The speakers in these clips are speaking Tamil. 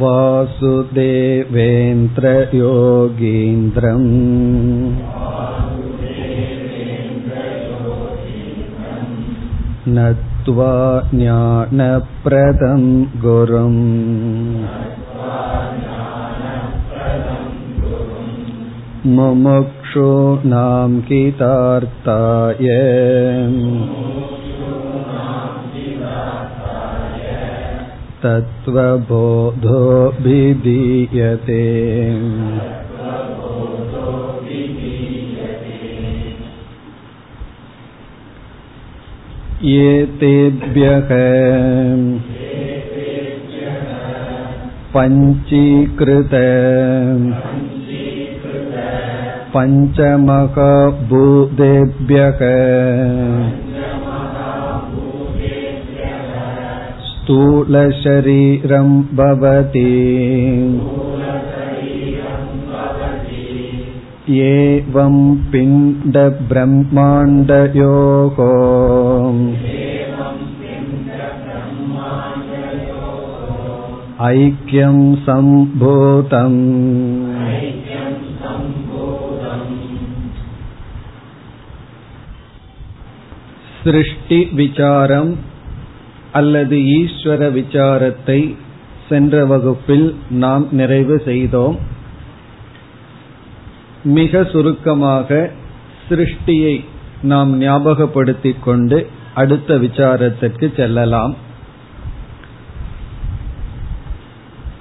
वासुदेवेन्द्रयोगीन्द्रम् नत्वा ज्ञानप्रदं गुरुम् मुमुक्षूणां गीतार्ताय तत्त्वबोधोऽभिधीयते एतेभ्यः पञ्चीकृत पञ्चमकभूतेभ्यः स्थूलशरीरं भवति एवं पिण्डब्रह्माण्डयोः ऐक्यं सम्भूतम् सृष्टिविचारम् அல்லது ஈஸ்வர விசாரத்தை சென்ற வகுப்பில் நாம் நிறைவு செய்தோம். மிக சுருக்கமாக சிருஷ்டியை நாம் ஞாபகப்படுத்திக் கொண்டு அடுத்த விசாரத்திற்கு செல்லலாம்.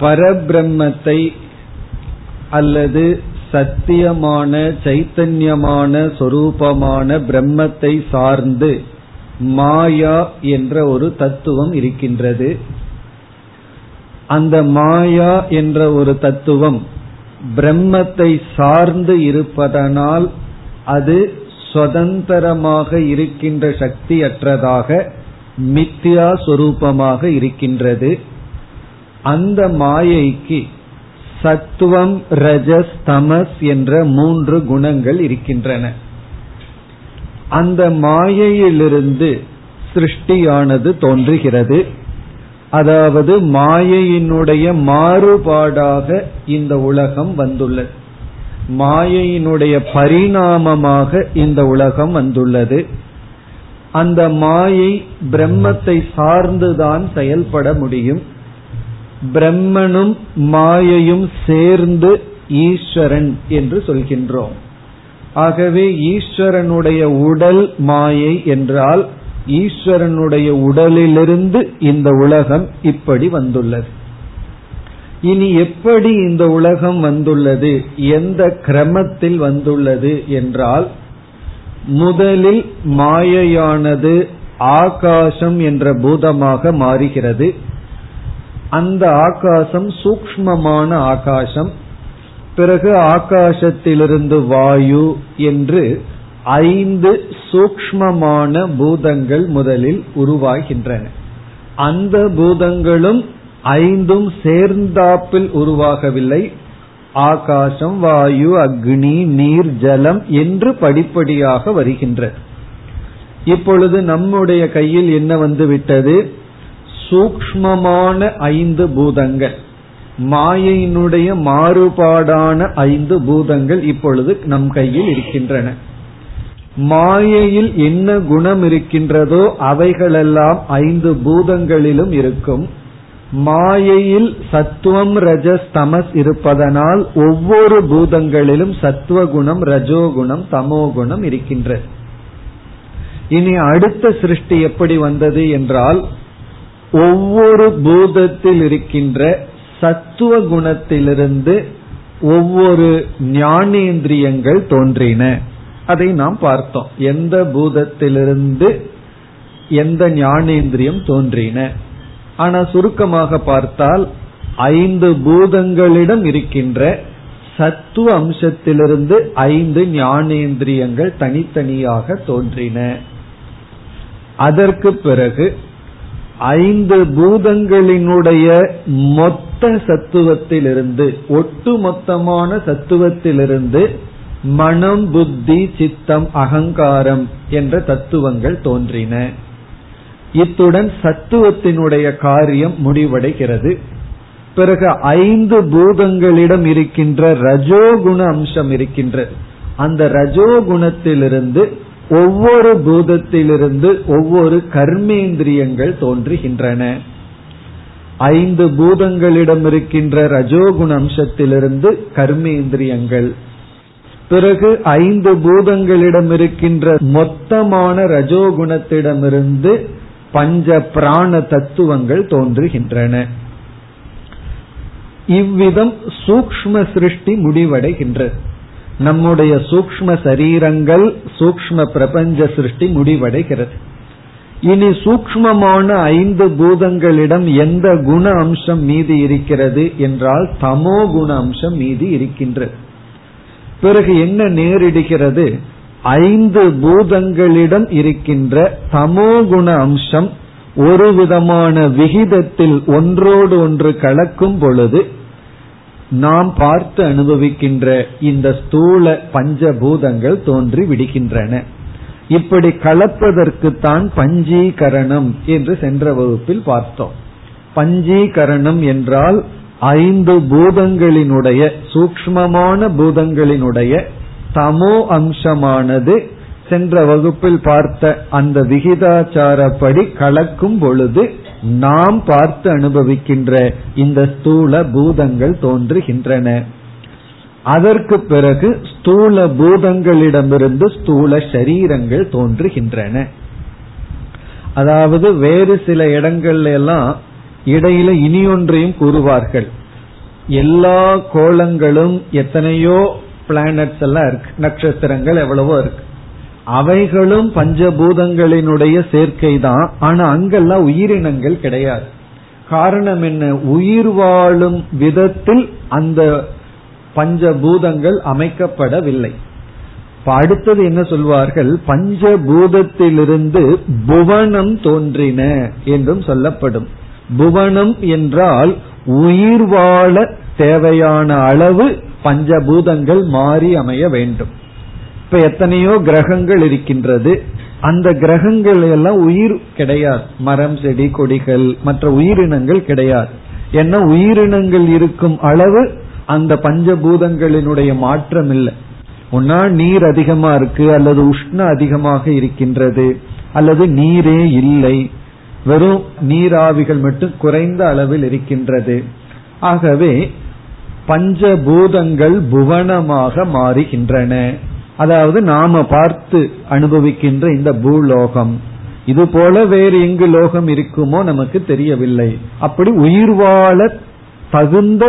பரபிரம்மத்தை அல்லது சத்தியமான சைத்தன்யமான சொரூபமான பிரம்மத்தை சார்ந்து மாயா என்ற ஒரு தத்துவம் இருக்கின்றது. அந்த மாயா என்ற ஒரு தத்துவம் பிரம்மத்தை சார்ந்து இருப்பதனால் அது சுதந்திரமாக இருக்கின்ற சக்தியற்றதாக மித்தியா சொரூபமாக இருக்கின்றது. அந்த மாயைக்கு சத்துவம் ரஜஸ் தமஸ் என்ற மூன்று குணங்கள் இருக்கின்றன. அந்த மாயையிலிருந்து சிருஷ்டியானது தோன்றுகிறது. அதாவது மாயையினுடைய மாறுபாடாக இந்த உலகம் வந்துள்ளது. மாயையினுடைய பரிணாமமாக இந்த உலகம் வந்துள்ளது. அந்த மாயை பிரம்மத்தை சார்ந்துதான் செயல்பட முடியும். பிரம்மனும் மாயையும் சேர்ந்து ஈஸ்வரன் என்று சொல்கின்றோம். ஆகவே ஈஸ்வரனுடைய உடல் மாயை என்றால் ஈஸ்வரனுடைய உடலிலிருந்து இந்த உலகம் இப்படி வந்துள்ளது. இனி எப்படி இந்த உலகம் வந்துள்ளது? எந்த கிரமத்தில் வந்துள்ளது என்றால் முதலில் மாயையானது ஆகாசம் என்ற பூதமாக மாறுகிறது. அந்த ஆகாசம் சூக்மமான ஆகாசம். பிறகு ஆகாசத்திலிருந்து வாயு என்று ஐந்து சூக்மமான பூதங்கள் முதலில் உருவாகின்றன. அந்த பூதங்களும் ஐந்தும் சேர்ந்தாப்பில் உருவாகவில்லை. ஆகாசம் வாயு அக்னி நீர் ஜலம் என்று படிப்படியாக வருகின்றது. இப்பொழுது நம்முடைய கையில் என்ன வந்து விட்டது சூக்மமான ஐந்து பூதங்கள். மாயையினுடைய மாறுபாடான ஐந்து பூதங்கள் இப்பொழுது நம் கையில் இருக்கின்றன. மாயையில் என்ன குணம் இருக்கின்றதோ அவைகளெல்லாம் ஐந்து பூதங்களிலும் இருக்கும். மாயையில் சத்துவம் ரஜஸ் தமஸ் இருப்பதனால் ஒவ்வொரு பூதங்களிலும் சத்துவகுணம் ரஜோகுணம் தமோகுணம் இருக்கின்றது இனி அடுத்த சிருஷ்டி எப்படி வந்தது என்றால் ஒவ்வொரு பூதத்தில் இருக்கின்ற சத்துவ குணத்திலிருந்து ஒவ்வொரு ஞானேந்திரியங்கள் தோன்றின. அதை நாம் பார்த்தோம். எந்த பூதத்திலிருந்து எந்த ஞானேந்திரியம் தோன்றின. ஆனா சுருக்கமாக பார்த்தால் ஐந்து பூதங்களிடம் இருக்கின்ற சத்துவ அம்சத்திலிருந்து ஐந்து ஞானேந்திரியங்கள் தனித்தனியாக தோன்றின. அதற்கு பிறகு ஐந்து பூதங்களினுடைய மொத்த சத்துவத்திலிருந்து ஒட்டு மொத்தமான சத்துவத்திலிருந்து மனம் புத்தி சித்தம் அகங்காரம் என்ற தத்துவங்கள் தோன்றின. இத்துடன் சத்துவத்தினுடைய காரியம் முடிவடைகிறது. பிறகு ஐந்து பூதங்களிடம் இருக்கின்ற ரஜோகுண அம்சம் இருக்கின்றது அந்த ரஜோகுணத்திலிருந்து ஒவ்வொரு பூதத்திலிருந்து ஒவ்வொரு கர்மேந்திரியங்கள் தோன்றுகின்றன. ஐந்து பூதங்களிடம் இருக்கின்ற ரஜோகுண அம்சத்திலிருந்து கர்மேந்திரியங்கள். பிறகு ஐந்து பூதங்களிடம் இருக்கின்ற மொத்தமான ரஜோகுணத்திடமிருந்து பஞ்ச பிராண தத்துவங்கள் தோன்றுகின்றன. இவ்விதம் சூக்ம சிருஷ்டி முடிவடைகின்றது. நம்முடைய சூக்ம சரீரங்கள் சூக்ம பிரபஞ்ச சிருஷ்டி முடிவடைகிறது. இனி சூக்மமான ஐந்து பூதங்களிடம் எந்த குண அம்சம் மீதி இருக்கிறது என்றால் தமோ குண அம்சம் மீதி இருக்கின்றது. பிறகு என்ன நேரிடுகிறது? ஐந்து பூதங்களிடம் இருக்கின்ற தமோ குண அம்சம் ஒரு விதமான விகிதத்தில் ஒன்றோடு ஒன்று கலக்கும் பொழுது நாம் பார்த்து அனுபவிக்கின்ற இந்த ஸ்தூல பஞ்சபூதங்கள் தோன்றி விடுகின்றன இப்படி கலப்பதற்குத்தான் பஞ்சீகரணம் என்று சென்ற வகுப்பில் பார்த்தோம். பஞ்சீகரணம் என்றால் ஐந்து பூதங்களினுடைய சூக்மமான பூதங்களினுடைய தமோ அம்சமானது சென்ற வகுப்பில் பார்த்த அந்த விகிதாச்சாரப்படி கலக்கும் பொழுது நாம் பார்த்து அனுபவிக்கின்ற இந்த ஸ்தூல பூதங்கள் தோன்றுகின்றன. அதற்கு பிறகு ஸ்தூல பூதங்களிடமிருந்து ஸ்தூல சரீரங்கள் தோன்றுகின்றன. அதாவது வேறு சில இடங்கள்ல எல்லாம் இடையில இனியொன்றையும் கூறுவார்கள். எல்லா கோலங்களும் எத்தனையோ பிளானட்ஸ் எல்லாம் இருக்கு. நட்சத்திரங்கள் எவ்வளவோ இருக்கு. அவைகளும் பஞ்சபூதங்களினுடைய சேர்க்கை தான். ஆனா அங்கெல்லாம் உயிரினங்கள் கிடையாது. காரணம் என்ன? உயிர் வாழும் விதத்தில் அந்த பஞ்சபூதங்கள் அமைக்கப்படவில்லை. அடுத்தது என்ன சொல்வார்கள்? பஞ்சபூதத்திலிருந்து புவனம் தோன்றின என்றும் சொல்லப்படும். புவனம் என்றால் உயிர் வாழ தேவையான அளவு பஞ்சபூதங்கள் மாறி அமைய வேண்டும். இப்ப எத்தனையோ கிரகங்கள் இருக்கின்றது. அந்த கிரகங்கள் எல்லாம் உயிர் கிடையாது. மரம் செடி கொடிகள் மற்ற உயிரினங்கள் கிடையாது. ஏன்னா உயிரினங்கள் இருக்கும் அளவு அந்த பஞ்சபூதங்களினுடைய மாற்றம் இல்லை. ஒன்னா நீர் அதிகமா இருக்கு அல்லது உஷ்ண அதிகமாக இருக்கின்றது அல்லது நீரே இல்லை. வெறும் நீராவிகள் மட்டும் குறைந்த அளவில் இருக்கின்றது. ஆகவே பஞ்சபூதங்கள் புவனமாக மாறுகின்றன. அதாவது நாம பார்த்து அனுபவிக்கின்ற இந்த பூலோகம். இது போல வேறு எங்கு லோகம் இருக்குமோ நமக்கு தெரியவில்லை. அப்படி உயிர் வாழ தகுந்த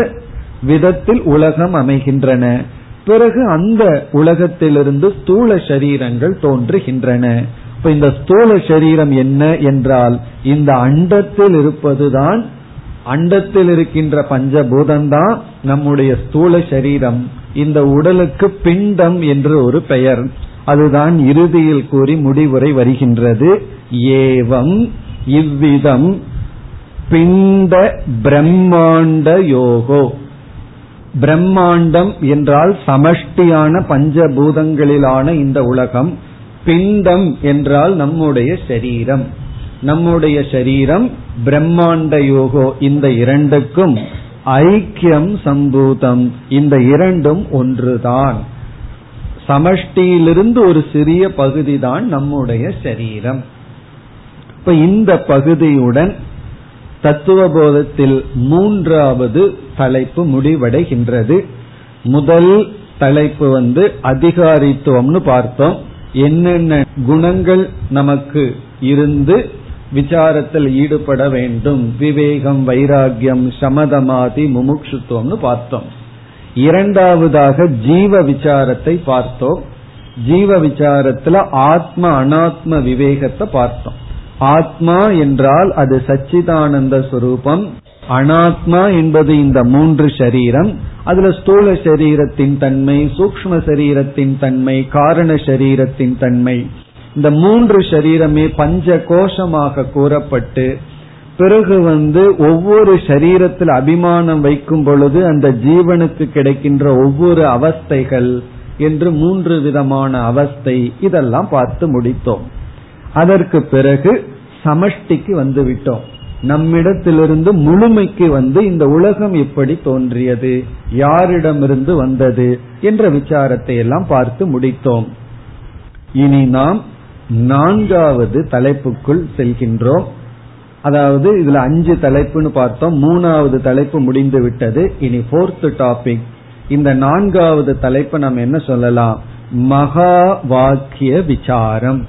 விதத்தில் உலகம் அமைகின்றன. பிறகு அந்த உலகத்திலிருந்து ஸ்தூல சரீரங்கள் தோன்றுகின்றன. இப்ப இந்த ஸ்தூல சரீரம் என்ன என்றால் இந்த அண்டத்தில் இருப்பதுதான் அண்டத்தில் இருக்கின்ற பஞ்சபூதம்தான் நம்முடைய ஸ்தூல சரீரம். இந்த உடலுக்கு பிண்டம் என்று ஒரு பெயர். அதுதான் இறுதியில் கூறி முடிவுரை வருகின்றது. ஏவம் இவ்விதம் பிண்ட பிரம்மாண்ட யோகோ. பிரம்மாண்டம் என்றால் சமஷ்டியான பஞ்சபூதங்களிலான இந்த உலகம். பிண்டம் என்றால் நம்முடைய சரீரம். நம்முடைய சரீரம் பிரம்மாண்ட யோகோ இந்த இரண்டுக்கும் ஐக்கியம் சம்பூதம் இந்த இரண்டும் ஒன்றுதான். சமஷ்டியிலிருந்து ஒரு சிறிய பகுதி தான் நம்முடைய சரீரம். இப்ப இந்த பகுதியுடன் தத்துவ போதத்தில் மூன்றாவது தலைப்பு முடிவடைகின்றது. முதல் தலைப்பு வந்து அதிகாரித்துவம்னு பார்த்தோம். என்னென்ன குணங்கள் நமக்கு இருந்து விசாரத்தில் ஈடுபட வேண்டும். விவேகம் வைராகியம் சமதமாதி முமுட்சுத்துவம்னு பார்த்தோம். இரண்டாவதாக ஜீவ விசாரத்தை பார்த்தோம். ஜீவ விசாரத்துல ஆத்ம அனாத்ம விவேகத்தை பார்த்தோம். ஆத்மா என்றால் அது சச்சிதானந்த சுரூபம் அனாத்மா என்பது இந்த மூன்று சரீரம் அதுல ஸ்தூல சரீரத்தின் தன்மை சூக்ம சரீரத்தின் தன்மை காரண சரீரத்தின் தன்மை. இந்த மூன்று சரீரமே பஞ்ச கோஷமாக கூறப்பட்டு பிறகு வந்து ஒவ்வொரு சரீரத்தில் அபிமானம் வைக்கும் பொழுது அந்த ஜீவனுக்கு கிடைக்கின்ற ஒவ்வொரு அவஸ்தைகள் என்று மூன்று விதமான அவஸ்தை இதெல்லாம் பார்த்து முடித்தோம். அதற்கு பிறகு சமஷ்டிக்கு வந்து விட்டோம் நம்மிடத்திலிருந்து முழுமைக்கு வந்து இந்த உலகம் எப்படி தோன்றியது யாரிடமிருந்து வந்தது என்ற விசாரத்தை எல்லாம் பார்த்து முடித்தோம். இனி நாம் நான்காவது தலைப்புக்குள் செல்கின்றோம். அதாவது இதுல அஞ்சு தலைப்புன்னு பார்த்தோம். மூணாவது தலைப்பு முடிந்து விட்டது. இனி போர்த் டாபிக் இந்த நான்காவது தலைப்பு நம்ம என்ன சொல்லலாம்? மகா வாக்கிய விசாரம்.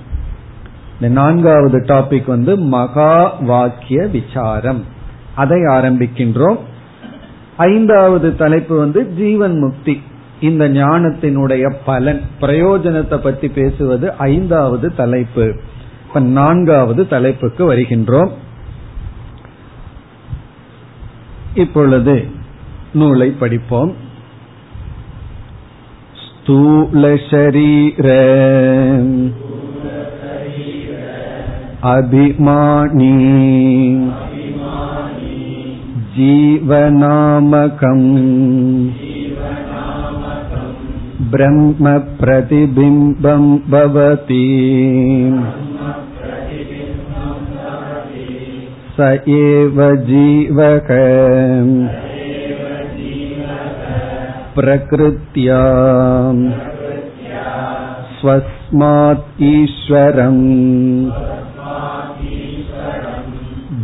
இந்த நான்காவது டாபிக் வந்து மகா வாக்கிய விசாரம். அதை ஆரம்பிக்கின்றோம். ஐந்தாவது தலைப்பு வந்து ஜீவன் முக்தி. இந்த ஞானத்தினுடைய பலன் பிரயோஜனத்தை பற்றி பேசுவது ஐந்தாவது தலைப்பு. இப்ப நான்காவது தலைப்புக்கு வருகின்றோம். இப்பொழுது நூலை படிப்போம். ஸ்தூல अभिमानी जीवनामकम् ब्रह्मप्रतिबिम्बं भवति स एव जीवक प्रकृत्या स्वस्मात् ईश्वरम्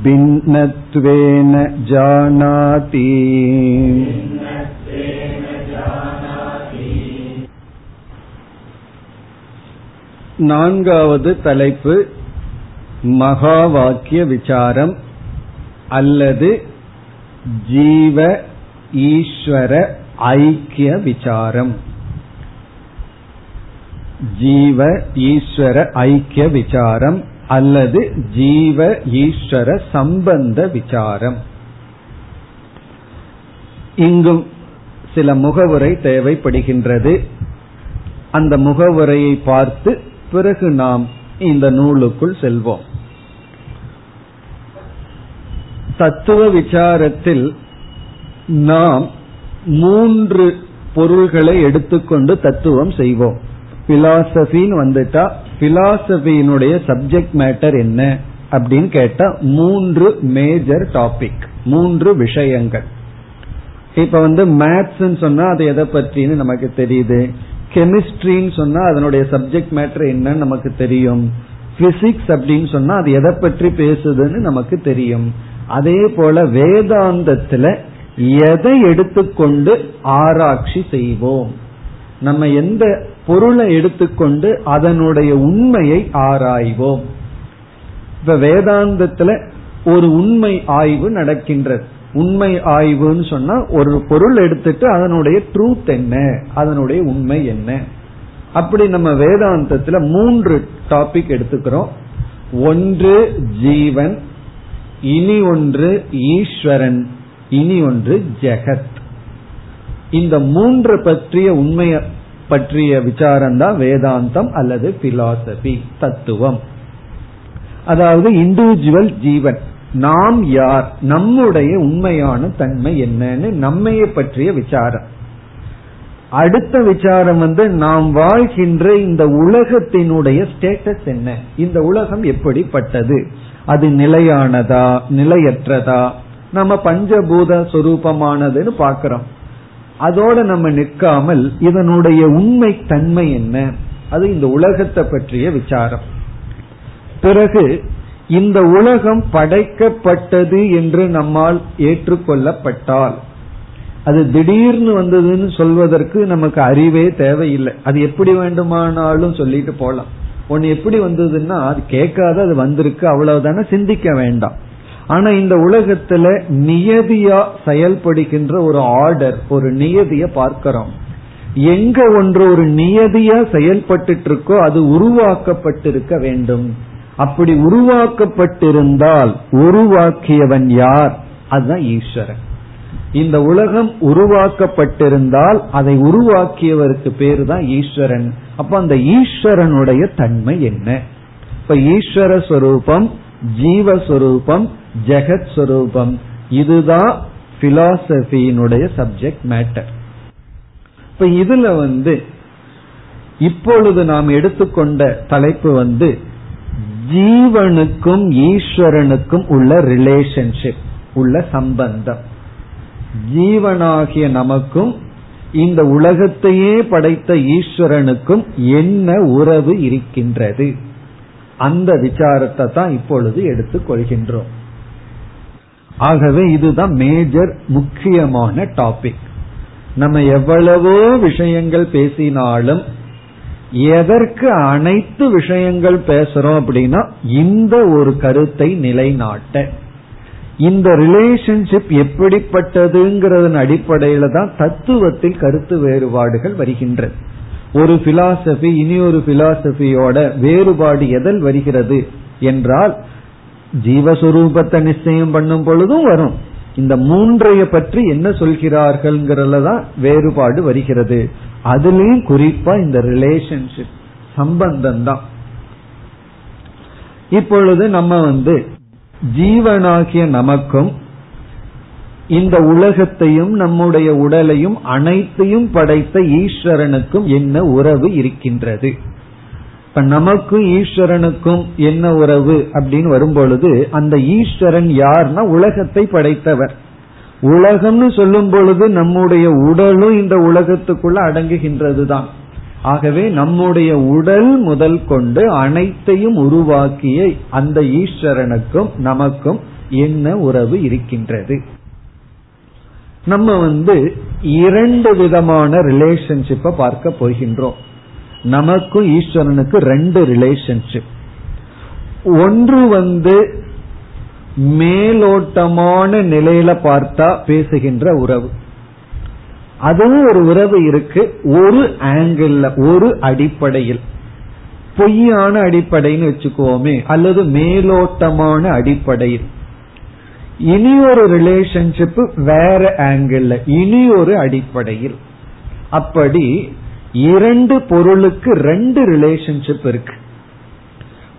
भिन्नत्वेन जानाति நான்காவது தலைப்பு மகா வாக்கிய விசாரம் அல்லது ஜீவ ஈஸ்வர ஐக்கிய விசாரம் ஜீவ ஈஸ்வர ஐக்கிய விசாரம் அல்லது ஜீவ ஈஸ்வர சம்பந்த விசாரம். இங்கும் சில முகவுரை தேவைப்படுகின்றது. அந்த முகவுரையை பார்த்து பிறகு நாம் இந்த நூலுக்குள் செல்வோம். தத்துவ விசாரத்தில் நாம் மூன்று பொருள்களை எடுத்துக்கொண்டு தத்துவம் செய்வோம். பிலாசபின்னு வந்துட்டா பிலாசபியினுடைய சப்ஜெக்ட் மேட்டர் என்ன அப்படின்னு கேட்டா மூன்று மேஜர் டாபிக் மூன்று விஷயங்கள். இப்ப வந்து மேத்ஸ் சொன்னா அது எதை பற்றின்னு நமக்கு தெரியுது. கெமிஸ்ட்ரின்னு சொன்னா அதனுடைய சப்ஜெக்ட் மேட்டர் என்னன்னு நமக்கு தெரியும். பிசிக்ஸ் அப்படின்னு சொன்னா அது எதை பற்றி பேசுதுன்னு நமக்கு தெரியும். அதே போல வேதாந்தத்துல எதை எடுத்துக்கொண்டு ஆராய்ச்சி செய்வோம்? நம்ம எந்த பொருளை எடுத்துக்கொண்டு அதனுடைய உண்மையை ஆராய்வோம். இப்ப வேதாந்தத்துல ஒரு உண்மை ஆய்வு நடக்கின்றது. உண்மை ஆய்வுன்னு சொன்னா ஒரு பொருள் எடுத்துட்டு அதனுடைய ட்ரூத் என்ன? அதனுடைய உண்மை என்ன? அப்படி நம்ம வேதாந்தத்துல மூன்று டாபிக் எடுத்துக்கிறோம். ஒன்று ஜீவன் இனி ஒன்று ஈஸ்வரன் இனி ஒன்று ஜெகத். இந்த மூன்று பற்றிய உண்மையை பற்றிய விசாரம் தான் வேதாந்தம் அல்லது பிலாசபி தத்துவம். அதாவது இண்டிவிஜுவல் ஜீவன். நாம் யார்? நம்முடைய உண்மையான தன்மை என்னன்னு நம்மைய பற்றிய விசாரம். அடுத்த விசாரம் வந்து நாம் வாழ்கின்ற இந்த உலகத்தினுடைய ஸ்டேட்டஸ் என்ன? இந்த உலகம் எப்படிப்பட்டது? அது நிலையானதா நிலையற்றதா? நம்ம பஞ்சபூத சொரூபமானதுன்னு பாக்கிறோம் அதோட நம்ம நிற்காமல் இதனுடைய உண்மை தன்மை என்ன? அது இந்த உலகத்தை பற்றிய விசாரம். பிறகு இந்த உலகம் படைக்கப்பட்டது என்று நம்மால் ஏற்றுக்கொள்ளப்பட்டால் அது திடீர்னு வந்ததுன்னு சொல்வதற்கு நமக்கு அறிவே தேவையில்லை. அது எப்படி வேண்டுமானாலும் சொல்லிட்டு போலாம். ஒன்னு எப்படி வந்ததுன்னா அது கேட்காத அது வந்திருக்கு அவ்வளவுதானே சிந்திக்க வேண்டாம். ஆனா இந்த உலகத்துல நியதியா செயல்படுகின்ற ஒரு ஆர்டர் ஒரு நியதிய பார்க்கிறோம். எங்க ஒன்று ஒரு நியதியா செயல்பட்டு இருக்கோ அது உருவாக்கப்பட்டிருக்க வேண்டும். அப்படி உருவாக்கப்பட்டிருந்தால் உருவாக்கியவன் யார்? அதுதான் ஈஸ்வரன். இந்த உலகம் உருவாக்கப்பட்டிருந்தால் அதை உருவாக்கியவருக்கு பேரு தான் ஈஸ்வரன். அப்ப அந்த ஈஸ்வரனுடைய தன்மை என்ன? இப்ப ஈஸ்வர சொரூபம் ஜீவஸ்வரூபம் ஜெகத் ஸ்வரூபம் இதுதான் பிலாசபியினுடைய சப்ஜெக்ட் மேட்டர் இப்ப இதுல வந்து இப்பொழுது நாம் எடுத்துக்கொண்ட தலைப்பு வந்து ஜீவனுக்கும் ஈஸ்வரனுக்கும் உள்ள ரிலேஷன்ஷிப் உள்ள சம்பந்தம். ஜீவனாகிய நமக்கும் இந்த உலகத்தையே படைத்த ஈஸ்வரனுக்கும் என்ன உறவு இருக்கின்றது? அந்த விசாரத்தை தான் இப்பொழுது எடுத்துக் கொள்கின்றோம் ஆகவே இதுதான் மேஜர் முக்கியமான டாபிக் நம்ம எவ்வளவோ விஷயங்கள் பேசினாலும் எதற்கு அனைத்து விஷயங்கள் பேசுறோம் அப்படின்னா இந்த ஒரு கருத்தை நிலைநாட்ட. இந்த ரிலேஷன்ஷிப் எப்படிப்பட்டதுங்கிறதன் அடிப்படையில தான் தத்துவத்தில் கருத்து வேறுபாடுகள் வருகின்றது. ஒரு பிலாசபி இனி ஒரு பிலாசபியோட வேறுபாடு எதில் வருகிறது என்றால் ஜீவஸ்வரூபத்தை நிச்சயம் பண்ணும் பொழுதும் வரும். இந்த மூன்றைய பற்றி என்ன சொல்கிறார்கள்ங்கிறதுலதான் வேறுபாடு வருகிறது. அதுலயும் குறிப்பா இந்த ரிலேஷன்ஷிப் சம்பந்தம் தான் இப்பொழுது நம்ம வந்து ஜீவனாகிய நமக்கும் இந்த உலகத்தையும் நம்முடைய உடலையும் அனைத்தையும் படைத்த ஈஸ்வரனுக்கும் என்ன உறவு இருக்கின்றது? இப்ப நமக்கும் ஈஸ்வரனுக்கும் என்ன உறவு அப்படின்னு வரும்பொழுது அந்த ஈஸ்வரன் யார்னா உலகத்தை படைத்தவர். உலகம்னு சொல்லும் பொழுது நம்முடைய உடலும் இந்த உலகத்துக்குள்ள அடங்குகின்றது தான் ஆகவே நம்முடைய உடல் முதல் கொண்டு அனைத்தையும் உருவாக்கிய அந்த ஈஸ்வரனுக்கும் நமக்கும் என்ன உறவு இருக்கின்றது. நம்ம வந்து இரண்டு விதமான ரிலேஷன்ஷிப்பை பார்க்க போகின்றோம். நமக்கும் ஈஸ்வரனுக்கு ரெண்டு ரிலேஷன்ஷிப் ஒன்று வந்து மேலோட்டமான நிலையில பார்த்தா பேசுகின்ற உறவு. அதுவும் ஒரு உறவு இருக்கு. ஒரு ஆங்கிள் ஒரு அடிப்படையில். பொய்யான அடிப்படைன்னு வச்சுக்கோமே அல்லது மேலோட்டமான அடிப்படையில். இனி ஒரு ரிலேஷன்ஷிப் வேற ஆங்கிள் இனி ஒரு அடிப்படையில். அப்படி இரண்டு பொருளுக்கு ரெண்டு ரிலேஷன்ஷிப் இருக்கு.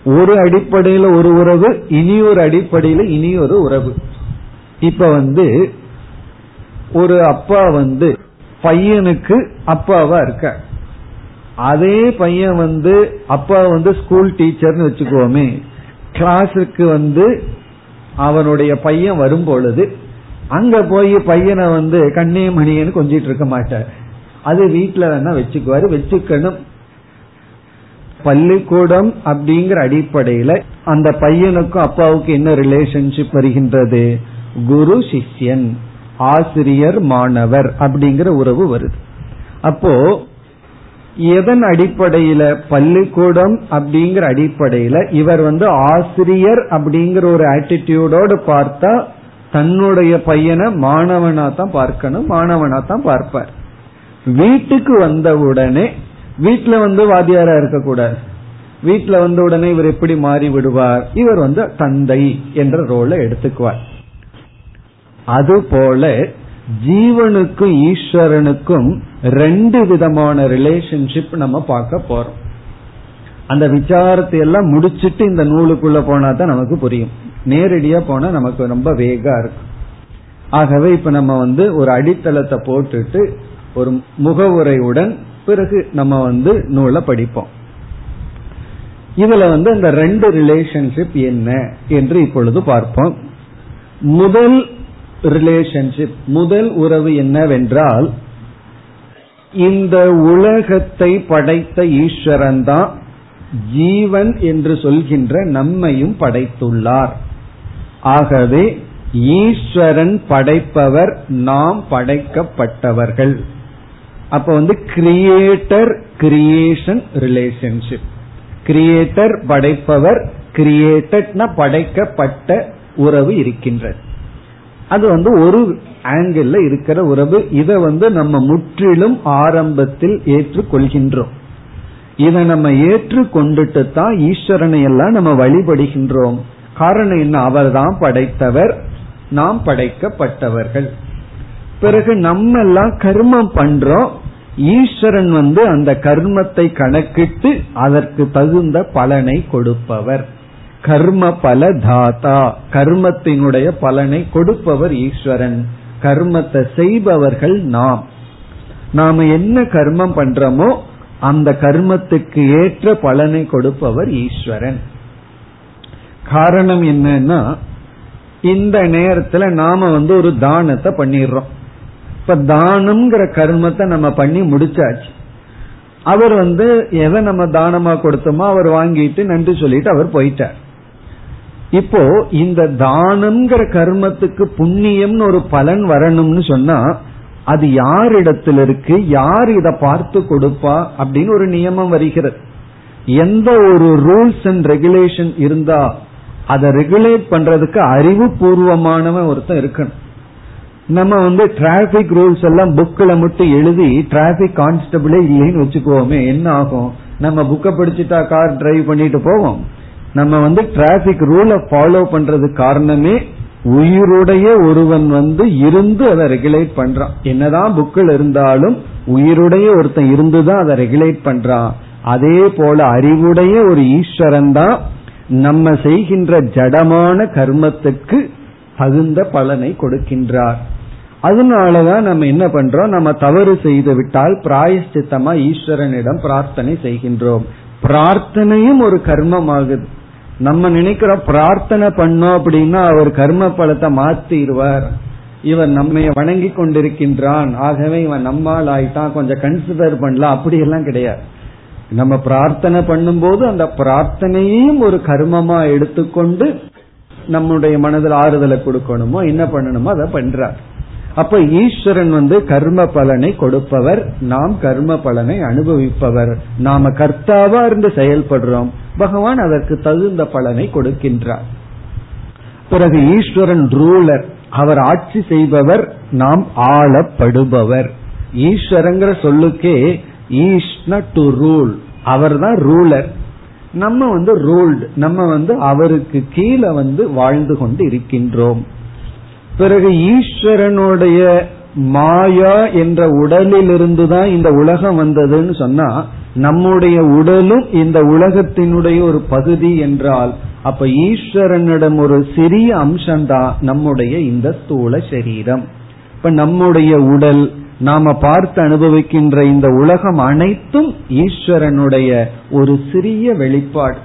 ஒரு அடிப்படையில ஒரு உறவு இனி ஒரு அடிப்படையில இனி ஒரு உறவு. இப்ப வந்து ஒரு அப்பா வந்து பையனுக்கு அப்பாவா இருக்க. அதே பையன் வந்து அப்பா வந்து ஸ்கூல் டீச்சர்னு வச்சுக்கோமே. கிளாஸுக்கு வந்து அவனுடைய பையன் வரும் பொழுது அங்க போய் பையனை வந்து கண்ணே மணியன்னு கொஞ்சிட்டு இருக்க மாட்டார். அது வீட்டுல வேணா வச்சுக்குவாரு. வச்சுக்கணும். பள்ளிக்கூடம் அப்படிங்கிற அடிப்படையில அந்த பையனுக்கும் அப்பாவுக்கு என்ன ரிலேஷன்ஷிப் வருகின்றது? குரு சிஷ்யன் ஆசிரியர் மாணவர் அப்படிங்கிற உறவு வருது. அப்போ எதன் அடிப்படையில? பள்ளிக்கூடம் அப்படிங்கிற அடிப்படையில இவர் வந்து ஆசிரியர் அப்படிங்கிற ஒரு ஆட்டிடியூடோடு பார்த்தா தன்னுடைய பையனை மாணவனா தான் பார்க்கணும் மாணவனா தான் பார்ப்பார். வீட்டுக்கு வந்த உடனே வீட்டுல வந்து வாத்தியாரா இருக்கக்கூடாது. வீட்டுல வந்த உடனே இவர் எப்படி மாறி விடுவார்? இவர் வந்து தந்தை என்ற ரோலை எடுத்துக்குவார். அதுபோல ஜீவனுக்கும் ஈஸ்வரனுக்கும் ரெண்டு விதமான ரிலேஷன்ஷிப் நம்ம பார்க்க போறோம். அந்த விசாரத்தை எல்லாம் முடிச்சிட்டு இந்த நூலுக்குள்ள போனா தான் நமக்கு புரியும். நேரடியா போனா நமக்கு ரொம்ப வேகா இருக்கும். ஆகவே இப்ப நம்ம வந்து ஒரு அடித்தளத்தை போட்டுட்டு ஒரு முகவுரையுடன் பிறகு நம்ம வந்து நூலை படிப்போம். இதுல வந்து அந்த ரெண்டு ரிலேஷன்ஷிப் என்ன என்று இப்பொழுது பார்ப்போம். முதல் ரிலேஷன்ஷிப் முதல் உறவு என்னவென்றால் இந்த உலகத்தை படைத்த ஈஸ்வரன் தான் ஜீவன் என்று சொல்கின்ற நம்மையும் படைத்துள்ளார். ஆகவே ஈஸ்வரன் படைப்பவர் நாம் படைக்கப்பட்டவர்கள். அப்ப வந்து கிரியேட்டர் கிரியேஷன் ரிலேஷன்ஷிப் கிரியேட்டர் படைப்பவர் கிரியேட்டட்னா படைக்கப்பட்ட உறவு இருக்கின்றது. அது வந்து ஒரு ஆங்கிள் இருக்கிற உறவு. இதை வந்து நம்ம முற்றிலும் ஆரம்பத்தில் ஏற்றுக்கொள்கின்றோம். இதை நம்ம ஏற்றுக்கொண்டுட்டு தான் ஈஸ்வரனை எல்லாம் நம்ம வழிபடுகின்றோம். காரணம் என்ன? அவர் தான் படைத்தவர் நாம் படைக்கப்பட்டவர்கள். பிறகு நம்ம எல்லாம் கர்மம் பண்றோம். ஈஸ்வரன் வந்து அந்த கர்மத்தை கணக்கிட்டு அதற்கு தகுந்த பலனை கொடுப்பவர். கர்ம பல தாத்தா. கர்மத்தினுடைய பலனை கொடுப்பவர் ஈஸ்வரன். கர்மத்தை செய்பவர்கள் நாம். நாம என்ன கர்மம் பண்றோமோ அந்த கர்மத்துக்கு ஏற்ற பலனை கொடுப்பவர் ஈஸ்வரன். காரணம் என்னன்னா இந்த நேரத்துல நாம வந்து ஒரு தானத்தை பண்ணிடுறோம். இப்ப தானம்ங்கிற கர்மத்தை நம்ம பண்ணி முடிச்சாச்சு. அவர் வந்து எதை நம்ம தானமா கொடுத்தோமோ அவர் வாங்கிட்டு நன்றி சொல்லிட்டு அவர் போயிட்டார். இப்போ இந்த தானம்ங்கிற கர்மத்துக்கு புண்ணியம்னு ஒரு பலன் வரணும்னு சொன்னா அது யாரிடத்தில் இருக்கு யார் இதை பார்த்து கொடுப்பா அப்படின்னு ஒரு நியமம் வருகிறது. எந்த ஒரு ரூல்ஸ் அண்ட் ரெகுலேஷன் இருந்தா அதை ரெகுலேட் பண்றதுக்கு அறிவுபூர்வமானவன் ஒருத்தன் இருக்கணும். நம்ம வந்து டிராபிக் ரூல்ஸ் எல்லாம் புக்ல மட்டும் எழுதி டிராபிக் கான்ஸ்டபிளே இல்லைன்னு வச்சுக்கோமே என்ன ஆகும்? நம்ம புக்கை படிச்சுட்டா கார் டிரைவ் பண்ணிட்டு போவோம். நம்ம வந்து டிராபிக் ரூலை ஃபாலோ பண்றது காரணமே உயிருடைய ஒருவன் வந்து இருந்து அதை ரெகுலேட் பண்றான். என்னதான் புக்கில் இருந்தாலும் உயிருடைய ஒருத்தன் இருந்துதான் அதை ரெகுலேட் பண்றான். அதே போல அறிவுடைய ஒரு ஈஸ்வரன் தான் நம்ம செய்கின்ற ஜடமான கர்மத்துக்கு தகுந்த பலனை கொடுக்கின்றார். அதனாலதான் நம்ம என்ன பண்றோம்? நம்ம தவறு செய்து விட்டால் பிராயஷ்சித்தமா ஈஸ்வரனிடம் பிரார்த்தனை செய்கின்றோம். பிரார்த்தனையும் ஒரு கர்மம் ஆகுது நம்ம நினைக்கிறோம் பிரார்த்தனை பண்ணோம் அப்படின்னா அவர் கர்ம பலத்தை மாத்திடுவார். இவன் நம்மை வணங்கி கொண்டிருக்கின்றான். ஆகவே இவன் நம்மால் ஆயிட்டான். கொஞ்சம் கன்சிடர் பண்ணலாம். அப்படி எல்லாம் கிடையாது. நம்ம பிரார்த்தனை பண்ணும்போது அந்த பிரார்த்தனையையும் ஒரு கர்மமா எடுத்துக்கொண்டு நம்முடைய மனதில் ஆறுதலை கொடுக்கணுமோ என்ன பண்ணணுமோ அதை பண்றார். அப்ப ஈஸ்வரன் வந்து கர்ம பலனை கொடுப்பவர் நாம் கர்ம பலனை அனுபவிப்பவர். நாம கர்த்தாவா இருந்து செயல்படுறோம். பகவான் அதற்கு தகுந்த பலனை கொடுக்கின்றார். பிறகு ஈஸ்வரன் ரூலர் அவர் ஆட்சி செய்பவர் நாம் ஆளப்படுபவர். ஈஸ்வரங்கிற சொல்லுக்கே ஈஷ்ண டு ரூல் அவர் தான் ரூலர் நம்ம வந்து ரூல்டு நம்ம வந்து அவருக்கு கீழே வந்து வாழ்ந்து கொண்டு இருக்கின்றோம். பிறகு ஈஸ்வரனுடைய மாயா என்ற உடலிலிருந்து தான் இந்த உலகம் வந்ததுன்னு சொன்னா நம்முடைய உடலும் இந்த உலகத்தினுடைய ஒரு பகுதி என்றால் அப்ப ஈஸ்வரனிடம் ஒரு சிறிய அம்சம்தான் நம்முடைய இந்த ஸ்தூல சரீரம். இப்ப நம்முடைய உடல் நாம பார்த்து அனுபவிக்கின்ற இந்த உலகம் அனைத்தும் ஈஸ்வரனுடைய ஒரு சிறிய வெளிப்பாடு.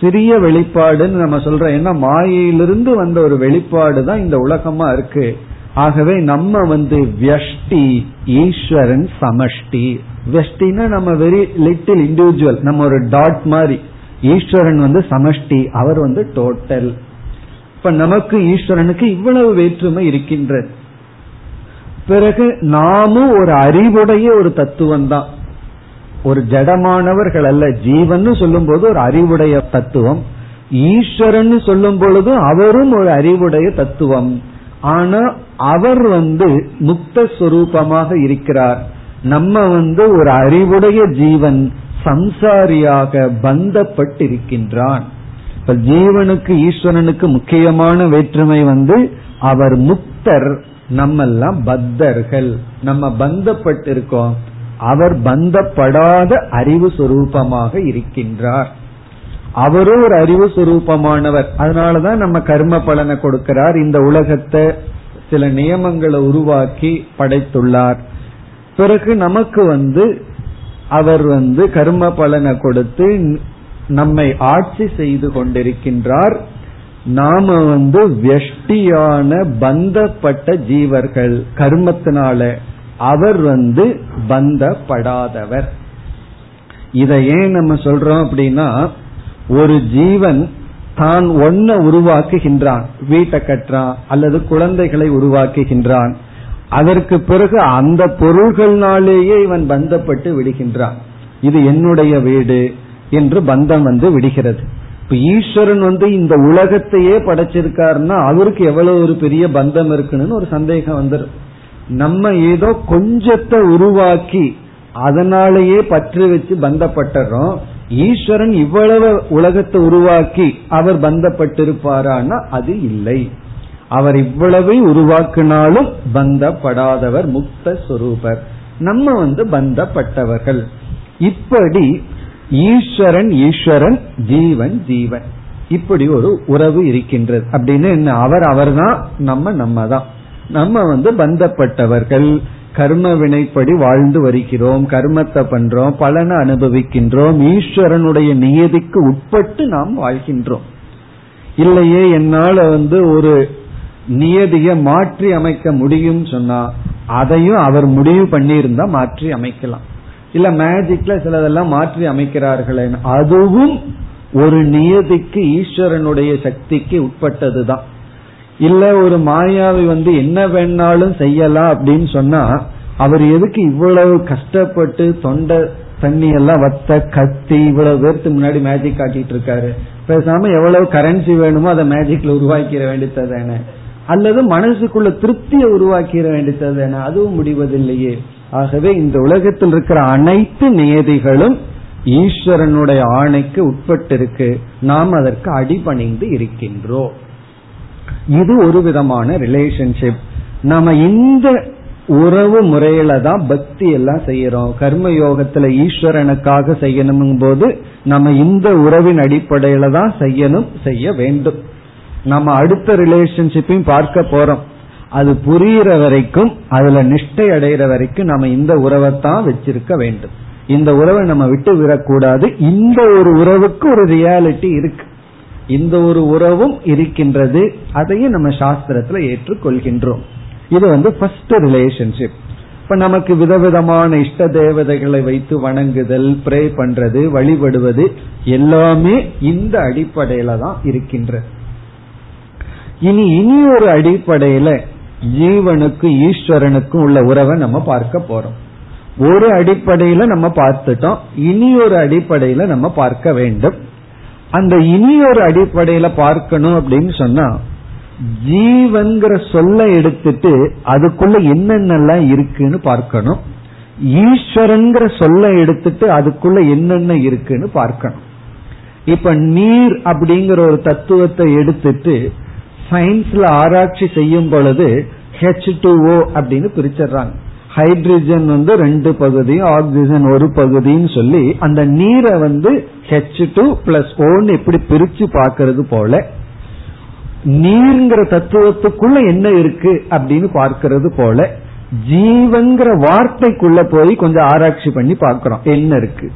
சிறிய வெளிப்பாடுன்னு நம்ம சொல்றோம். ஏன்னா மாயையிலிருந்து வந்த ஒரு வெளிப்பாடு தான் இந்த உலகமா இருக்கு. ஆகவே நம்ம வந்து வியஷ்டி ஈஸ்வரன் சமஷ்டி. வெஷ்டின்னா நம்ம வெரி லிட்டில் இண்டிவிஜுவல் நம்ம ஒரு டாட் மாதிரி. ஈஸ்வரன் வந்து சமஷ்டி அவர் வந்து டோட்டல் இப்ப நமக்கு ஈஸ்வரனுக்கு இவ்வளவு வேற்றுமை இருக்கின்றது. பிறகு நாமும் ஒரு அறிவுடைய ஒரு தத்துவம் தான் ஒரு ஜடமானவர்கள் அல்ல ஜீவன் சொல்லும் போது ஒரு அறிவுடைய தத்துவம். ஈஸ்வரன் சொல்லும் பொழுது அவரும் ஒரு அறிவுடைய தத்துவம். ஆனா அவர் வந்து முக்த சுரூபமாக இருக்கிறார். நம்ம வந்து ஒரு அறிவுடைய ஜீவன் சம்சாரியாக பந்தப்பட்டிருக்கின்றான். இப்ப ஜீவனுக்கு ஈஸ்வரனுக்கு முக்கியமான வேற்றுமை வந்து அவர் முக்தர். நம்மெல்லாம் பத்தர்கள். நம்ம பந்தப்பட்டிருக்கோம். அவர் பந்தப்படாத அறிவு சுரூபமாக இருக்கின்றார். அவரும் ஒரு அறிவு சுரூபமானவர். அதனாலதான் நம்ம கர்ம பலனை கொடுக்கிறார். இந்த உலகத்தை சில நியமங்களை உருவாக்கி படைத்துள்ளார். பிறகு நமக்கு வந்து அவர் வந்து கர்ம பலனை கொடுத்து நம்மை ஆட்சி செய்து கொண்டிருக்கின்றார். நாம வந்து வெஷ்டியான பந்தப்பட்ட ஜீவர்கள் கர்மத்தினால அவர் வந்து பந்தப்படாதவர். இதை ஏன் நம்ம சொல்றோம் அப்படின்னா ஒரு ஜீவன் தான் ஒன்ன உருவாக்குகின்றான் வீட்டை கட்டுறான் அல்லது குழந்தைகளை உருவாக்குகின்றான். அதற்கு பிறகு அந்த பொருள்கள்னாலேயே இவன் பந்தப்பட்டு விடுகின்றான். இது என்னுடைய வீடு என்று பந்தம் வந்து விடுகிறது. இப்ப ஈஸ்வரன் வந்து இந்த உலகத்தையே படைச்சிருக்காருன்னா அவருக்கு எவ்வளவு ஒரு பெரிய பந்தம் இருக்குன்னு ஒரு சந்தேகம் வந்துடும் நம்ம ஏதோ கொஞ்சத்தை உருவாக்கி அதனாலேயே பற்று வச்சு பந்தப்பட்டுறோம். ஈஸ்வரன் இவ்வளவு உலகத்தை உருவாக்கி அவர் பந்தப்பட்டிருப்பாரான்னா அது இல்லை. அவர் இவ்வளவை உருவாக்கினாலும் பந்தப்படாதவர் முக்த சுரூபர். நம்ம வந்து பந்தப்பட்டவர்கள். இப்படி ஈஸ்வரன் ஈஸ்வரன் ஜீவன் ஜீவன். இப்படி ஒரு உறவு இருக்கின்றது. அப்படின்னு என்ன? அவர் அவர்தான் நம்ம நம்ம தான் நம்ம வந்து பந்தப்பட்டவர்கள். கர்ம வினைப்படி வாழ்ந்து வருகிறோம். கர்மத்தை பண்றோம். பலனை அனுபவிக்கின்றோம். ஈஸ்வரனுடைய நியதிக்கு உட்பட்டு நாம் வாழ்கின்றோம். இல்லையே என்னால வந்து ஒரு நியதிய மாற்றி அமைக்க முடியும் சொன்னா அதையும் அவர் முடிவு பண்ணியிருந்தா மாற்றி அமைக்கலாம். இல்ல மேஜிக்ல சிலதெல்லாம் மாற்றி அமைக்கிறார்களே. அதுவும் ஒரு நியதிக்கு ஈஸ்வரனுடைய சக்திக்கு உட்பட்டதுதான். இல்ல ஒரு மாயாவி வந்து என்ன வேணாலும் செய்யலாம் அப்படின்னு சொன்னா அவர் எதுக்கு இவ்வளவு கஷ்டப்பட்டு தொண்டை தண்ணி எல்லாம் வத்த கத்தி இவ்வளவு பேருக்கு முன்னாடி மேஜிக் காட்டிட்டு இருக்காரு. பேசாம எவ்வளவு கரன்சி வேணுமோ அதை மேஜிக்ல உருவாக்கிட வேண்டியது அல்லது மனசுக்குள்ள திருப்தியை உருவாக்கிட வேண்டியது அதுவும் முடிவதில்லையே. ஆகவே இந்த உலகத்தில் இருக்கிற அனைத்து நியதிகளும் ஈஸ்வரனுடைய ஆணைக்கு உட்பட்டிருக்கு. நாம் அதற்கு அடிபணிந்து இருக்கின்றோம். இது ஒரு விதமான ரிலேஷன்ஷிப் நம்ம இந்த உறவு முறையில தான் பக்தி எல்லாம் செய்யறோம். கர்ம யோகத்துல ஈஸ்வரனுக்காக செய்யணும் போது நம்ம இந்த உறவின் அடிப்படையில தான் செய்யணும் செய்ய வேண்டும். நம்ம அடுத்த ரிலேஷன்ஷிப்பையும் பார்க்க போறோம். அது புரிகிற வரைக்கும் அதுல நிஷ்டை அடைகிற வரைக்கும் நம்ம இந்த உறவைத்தான் வச்சிருக்க வேண்டும். இந்த உறவை நம்ம விட்டு விடக்கூடாது. இந்த ஒரு உறவுக்கு ஒரு ரியாலிட்டி இருக்கு. இந்த ஒரு உறவும் இருக்கின்றது. அதையும் நம்ம சாஸ்திரத்துல ஏற்றுக்கொள்கின்றோம். இது வந்து ஃபர்ஸ்ட் ரிலேஷன்ஷிப் இப்ப நமக்கு விதவிதமான இஷ்ட தேவதைகளை வைத்து வணங்குதல் ப்ரே பண்றது வழிபடுவது எல்லாமே இந்த அடிப்படையில தான் இருக்கின்றது இனி இனி ஒரு அடிப்படையில ஜீவனுக்கு ஈஸ்வரனுக்கும் உள்ள உறவை நம்ம பார்க்க போறோம். ஒரு அடிப்படையில நம்ம பார்த்துட்டோம். இனி ஒரு அடிப்படையில நம்ம பார்க்க வேண்டும். அந்த இனி ஒரு அடிப்படையில பார்க்கணும் அப்படின்னு சொன்னா ஜீவன்கிற சொல்ல எடுத்துட்டு அதுக்குள்ள என்னென்னலாம் இருக்குன்னு பார்க்கணும். ஈஸ்வரன்கிற சொல்ல எடுத்துட்டு அதுக்குள்ள என்னென்ன இருக்குன்னு பார்க்கணும். இப்ப நீர் அப்படிங்கிற ஒரு தத்துவத்தை எடுத்துட்டு சயின்ஸ்ல ஆராய்ச்சி செய்யும் பொழுது ஹெச் டூ ஓ அப்படின்னு பிரிச்சிடுறாங்க. ஹைட்ரஜன் வந்து ரெண்டு பகுதியும் ஆக்சிஜன் ஒரு பகுதின்னு சொல்லி அந்த நீரை வந்து ஹெச் டூ பிளஸ் ஓன்னு எப்படி பிரிச்சு பாக்கிறது போல நீர்ங்கிற தத்துவத்துக்குள்ள என்ன இருக்கு அப்படின்னு பார்க்கறது போல ஜீவங்கிற வார்த்தைக்குள்ள போய் கொஞ்சம் ஆராய்ச்சி பண்ணி பார்க்கிறோம். என்ன இருக்கு?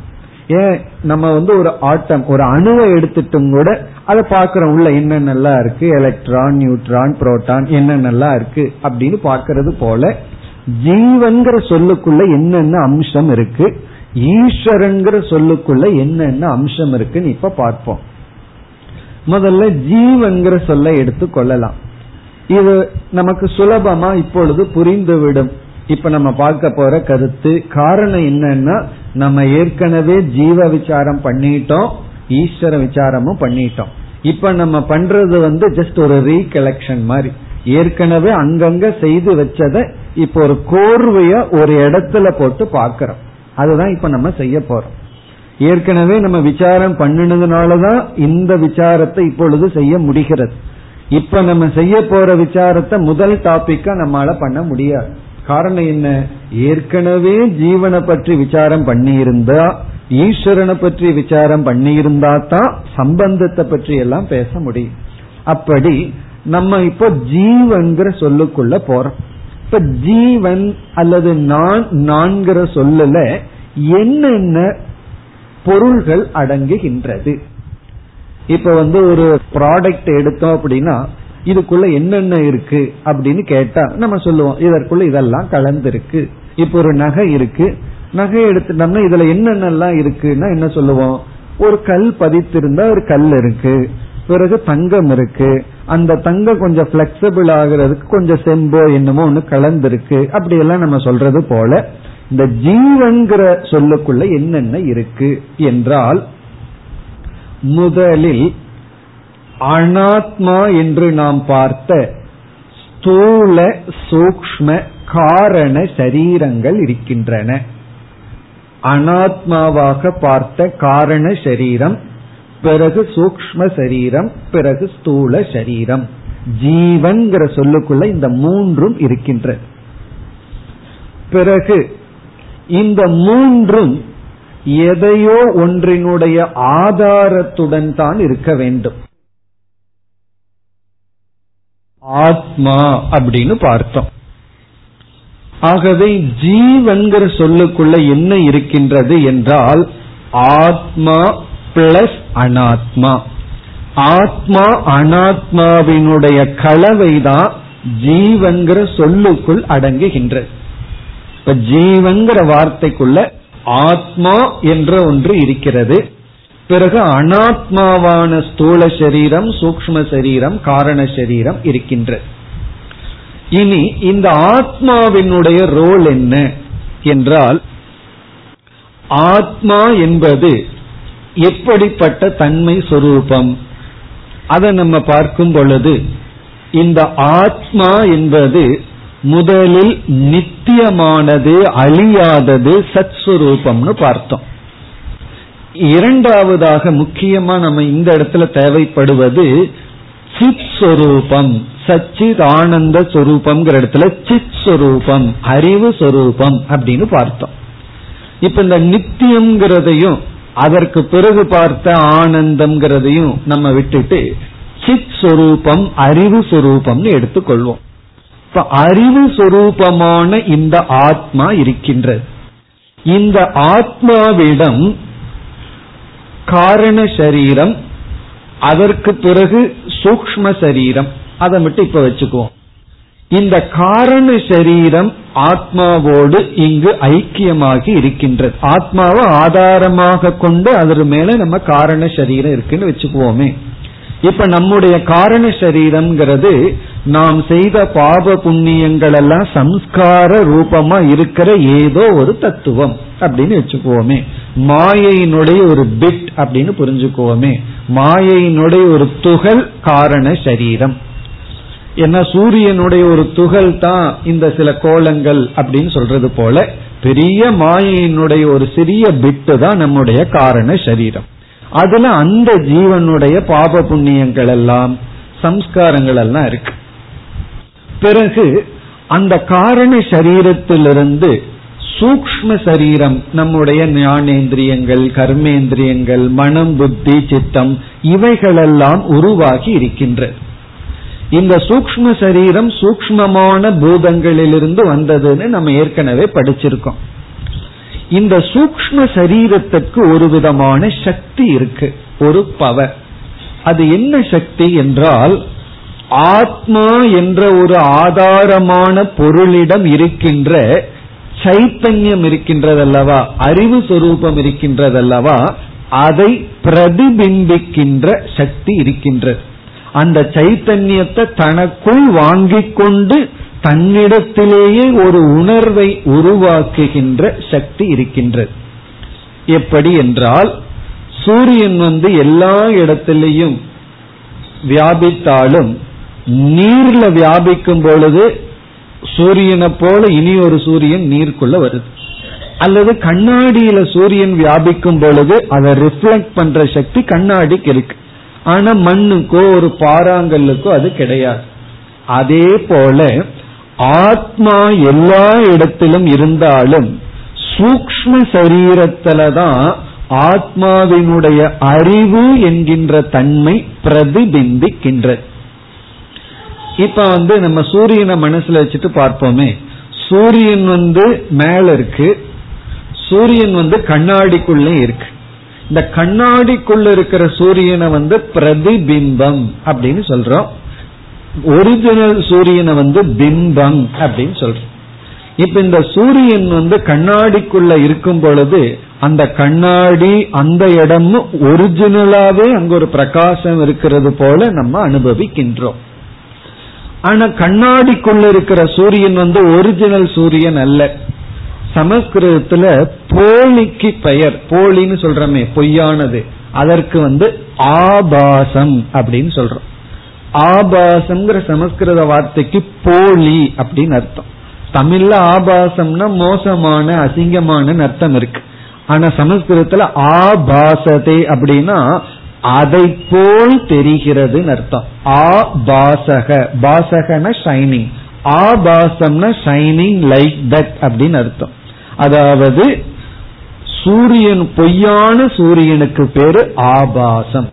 ஏன் நம்ம வந்து ஒரு ஆட்டம் ஒரு அணுவை எடுத்துட்டும் கூட அதை பாக்கிறோம் உள்ள என்னென்னலாம் இருக்கு? எலக்ட்ரான் நியூட்ரான் புரோட்டான் என்னென்னலாம் இருக்கு? அப்படின்னு பாக்கிறது போல ஜீவன்கிற சொல்லுக்குள்ள என்னென்ன அம்சம் இருக்கு? ஈஸ்வரங்கிற சொல்லுக்குள்ள என்னென்ன அம்சம் இருக்குன்னு இப்ப பார்ப்போம். முதல்ல ஜீவன்கிற சொல்ல எடுத்து கொள்ளலாம். இது நமக்கு சுலபமா இப்பொழுது புரிந்துவிடும். இப்ப நம்ம பார்க்க போற கருத்து காரணம் என்னன்னா நம்ம ஏற்கனவே ஜீவ விசாரம் பண்ணிட்டோம் ஈஸ்வர விசாரமும் பண்ணிட்டோம். இப்ப நம்ம பண்றது வந்து ஜஸ்ட் ஒரு ரீகலெக்ஷன் மாதிரி. ஏற்கனவே அங்கங்க செய்து வச்சத இப்ப ஒரு கோர்வைய ஒரு இடத்துல போட்டு பாக்கிறோம் அதுதான் இப்ப நம்ம செய்ய போறோம். ஏற்கனவே நம்ம விசாரம் பண்ணினதுனாலதான் இந்த விசாரத்தை இப்பொழுது செய்ய முடிகிறது. இப்ப நம்ம செய்ய போற விசாரத்தை முதல் டாபிக்கா நம்மளால பண்ண முடியாது. காரணம் என்ன? ஏற்கனவே ஜீவனை பற்றி விசாரம் பண்ணியிருந்தா ஈஸ்வரனை பற்றி விசாரம் பண்ணியிருந்தா தான் சம்பந்தத்தை பற்றி எல்லாம் பேச முடியும். அப்படி நம்ம இப்போ ஜீவன்கிற சொல்லுக்குள்ள போறோம். இப்ப ஜீவன் அல்லது நான் நான்கிற சொல்லல என்னென்ன பொருள்கள் அடங்குகின்றது? இப்ப வந்து ஒரு ப்ராடக்ட் எடுத்தோம் அப்படின்னா இதுக்குள்ள என்னென்ன இருக்கு அப்படின்னு கேட்டா நம்ம சொல்லுவோம் இதற்குள்ள இதெல்லாம் கலந்துருக்கு. இப்ப ஒரு நகை இருக்கு. நகை எடுத்துட்டோம்னா இதுல என்னென்னலாம் இருக்குன்னா என்ன சொல்லுவோம்? ஒரு கல் பதித்திருந்தா ஒரு கல் இருக்கு. பிறகு தங்கம் இருக்கு. அந்த தங்கம் கொஞ்சம் பிளெக்சிபிள் ஆகுறதுக்கு கொஞ்சம் செம்போ என்னமோ ஒண்ணு கலந்துருக்கு. அப்படி எல்லாம் நம்ம சொல்றது போல இந்த ஜீவன்கிற சொல்லுக்குள்ள என்னென்ன இருக்கு என்றால் முதலில் அனாத்மா என்று நாம் பார்த்த ஸ்தூல சூக்ம காரண சரீரங்கள் இருக்கின்றன. அனாத்மாவாக பார்த்த காரண சரீரம் பிறகு சூக்ம சரீரம் பிறகு ஸ்தூல சரீரம். ஜீவன்கிற சொல்லுக்குள்ள இந்த மூன்றும் இருக்கின்ற பிறகு இந்த மூன்றும் எதையோ ஒன்றினுடைய ஆதாரத்துடன் தான் இருக்க வேண்டும். ஆத்மா அப்படின்னு பார்த்தோம். ஆகவே ஜீவன்கிற சொல்லுக்குள்ள என்ன இருக்கின்றது என்றால் ஆத்மா பிளஸ் அனாத்மா. ஆத்மா அனாத்மாவினுடைய கலவைதான் ஜீவன்கிற சொல்லுக்குள் அடங்குகின்றது. இப்ப ஜீவன்கிற வார்த்தைக்குள்ள ஆத்மா என்ற ஒன்று இருக்கிறது. பிறகு அனாத்மாவான ஸ்தூல சரீரம் சூக்ம சரீரம் காரண சரீரம் இருக்கின்றது இனி இந்த ஆத்மாவினுடைய ரோல் என்ன என்றால் ஆத்மா என்பது எப்படிப்பட்ட தன்மை சொரூபம்? அதை நம்ம பார்க்கும் பொழுது இந்த ஆத்மா என்பது முதலில் நித்தியமானது அழியாதது சத் சுரூபம்னு பார்த்தோம். இரண்டாவதாக முக்கியமா நம்ம இந்த இடத்துல தேவைப்படுவது சித் சொரூபம் சச்சித் ஆனந்த சொரூபம்ங்கிற இடத்துல சித் சொரூபம் அறிவு சொரூபம் அப்படின்னு பார்த்தோம். இப்ப இந்த நித்தியம்ங்கிறதையும் அதற்கு பிறகு பார்த்த ஆனந்தம்ங்கிறதையும் நம்ம விட்டுட்டு சித் சொரூபம் அறிவு சொரூபம்னு எடுத்துக்கொள்வோம். இப்ப அறிவு சொரூபமான இந்த ஆத்மா இருக்கின்றது. இந்த ஆத்மாவிடம் காரண சரீரம் அதற்கு பிறகு சூக்ம சரீரம். அதை மட்டும் இப்ப வச்சுக்குவோம். இந்த காரண சரீரம் ஆத்மாவோடு இங்கு ஐக்கியமாகி இருக்கின்றது. ஆத்மாவை ஆதாரமாக கொண்டு அதற்கு மேல நம்ம காரண சரீரம் இருக்குன்னு வச்சுக்குவோமே. இப்ப நம்முடைய காரண சரீரம்ங்கிறது நாம் செய்த பாப புண்ணியங்கள் எல்லாம் சம்ஸ்கார ரூபமா இருக்கிற ஏதோ ஒரு தத்துவம் அப்படின்னு வச்சுக்குவோமே. மாயையினுடைய ஒரு பிட் அப்படின்னு புரிஞ்சுக்குவோமே. மாயையினுடைய ஒரு துகள் காரண சரீரம். ஏன்னா சூரியனுடைய ஒரு துகள் தான் இந்த சில கோலங்கள் அப்படின்னு சொல்றது போல பெரிய மாயையினுடைய ஒரு சிறிய பிட்டு தான் நம்முடைய காரண சரீரம். அதுல அந்த ஜீவனுடைய பாப புண்ணியங்கள் எல்லாம் சம்ஸ்காரங்கள் எல்லாம் இருக்கு. பிறகு அந்த காரண சரீரத்திலிருந்து சூக்ம சரீரம் நம்முடைய ஞானேந்திரியங்கள் கர்மேந்திரியங்கள் மனம் புத்தி சித்தம் இவைகளெல்லாம் உருவாகி இருக்கின்றது இந்த சூக்ம சரீரம் சூக்மமான பூதங்களிலிருந்து வந்ததுன்னு நம்ம ஏற்கனவே படிச்சிருக்கோம். இந்த சூக்ம சரீரத்திற்கு ஒரு விதமான சக்தி இருக்கு. ஒரு பவர். அது என்ன சக்தி என்றால் ஆத்மா என்ற ஒரு ஆதாரமான பொருளிடம் இருக்கின்ற சைத்தன்யம் இருக்கின்றதல்லவா அறிவு சொரூபம் இருக்கின்றதல்லவா அதை பிரதிபிம்பிக்கின்ற சக்தி இருக்கின்றது. அந்த சைத்தன்யத்தை தனக்குள் வாங்கிக் கொண்டு தன்னிடத்திலேயே ஒரு உணர்வை உருவாக்குகின்ற சக்தி இருக்கின்றது எப்படி என்றால் சூரியன் வந்து எல்லா இடத்திலையும் வியாபித்தாலும் நீர்ல வியாபிக்கும் பொழுது சூரியனை போல இனி ஒரு சூரியன் நீருக்குள்ள வருது. அல்லது கண்ணாடியில சூரியன் வியாபிக்கும் பொழுது அதை ரிஃப்ளெக்ட் பண்ற சக்தி கண்ணாடிக்கு இருக்கு. ஆனா மண்ணுக்கோ ஒரு பாறாங்கல்லுக்கோ அது கிடையாது. அதே போல ஆத்மா எல்லா இடத்திலும் இருந்தாலும் சூக்ம சரீரத்தில்தான் ஆத்மாவினுடைய அறிவு என்கின்ற தன்மை பிரதிபிம்பிக்கின்றது. இப்ப வந்து நம்ம சூரியனை மனசுல வச்சுட்டு பார்ப்போமே. சூரியன் வந்து மேல இருக்கு. சூரியன் வந்து கண்ணாடிக்குள்ளே இருக்கு. இந்த கண்ணாடிக்குள்ள இருக்கிற சூரியனை வந்து பிரதிபிம்பம் அப்படின்னு சொல்றோம். ஒரிஜினல் சூரியனை வந்து பிம்பம் அப்படின்னு சொல்றோம். இப்ப இந்த சூரியன் வந்து கண்ணாடிக்குள்ள இருக்கும் பொழுது அந்த கண்ணாடி அந்த இடமும் ஒரிஜினலாவே அங்க ஒரு பிரகாசம் இருக்கிறது போல நம்ம அனுபவிக்கின்றோம். ஆனா கண்ணாடிக்குள்ள இருக்கிற சூரியன் வந்து ஒரிஜினல் சூரியன் அல்ல. சமஸ்கிருதத்துல போலிக்கு பெயர் போலின்னு சொல்றமே பொய்யானது. அதற்கு வந்து ஆபாசம் அப்படின்னு சொல்றோம். ஆபாசம்ங்கிற சமஸ்கிருத வார்த்தைக்கு போலி அப்படின்னு அர்த்தம். தமிழ்ல ஆபாசம்னா மோசமான அசிங்கமான அர்த்தம் இருக்கு. ஆனா சமஸ்கிருதத்துல ஆபாசதே அப்படின்னா அதை போல் தெரிகிறதுன்னு அர்த்தம். ஆ பாசக பாசகன ஷைனிங் ஆபாசம்னா ஷைனிங் லைக் தட் அப்படின்னு அர்த்தம். அதாவது சூரியன் பொய்யான சூரியனுக்கு பேரு ஆபாசம்.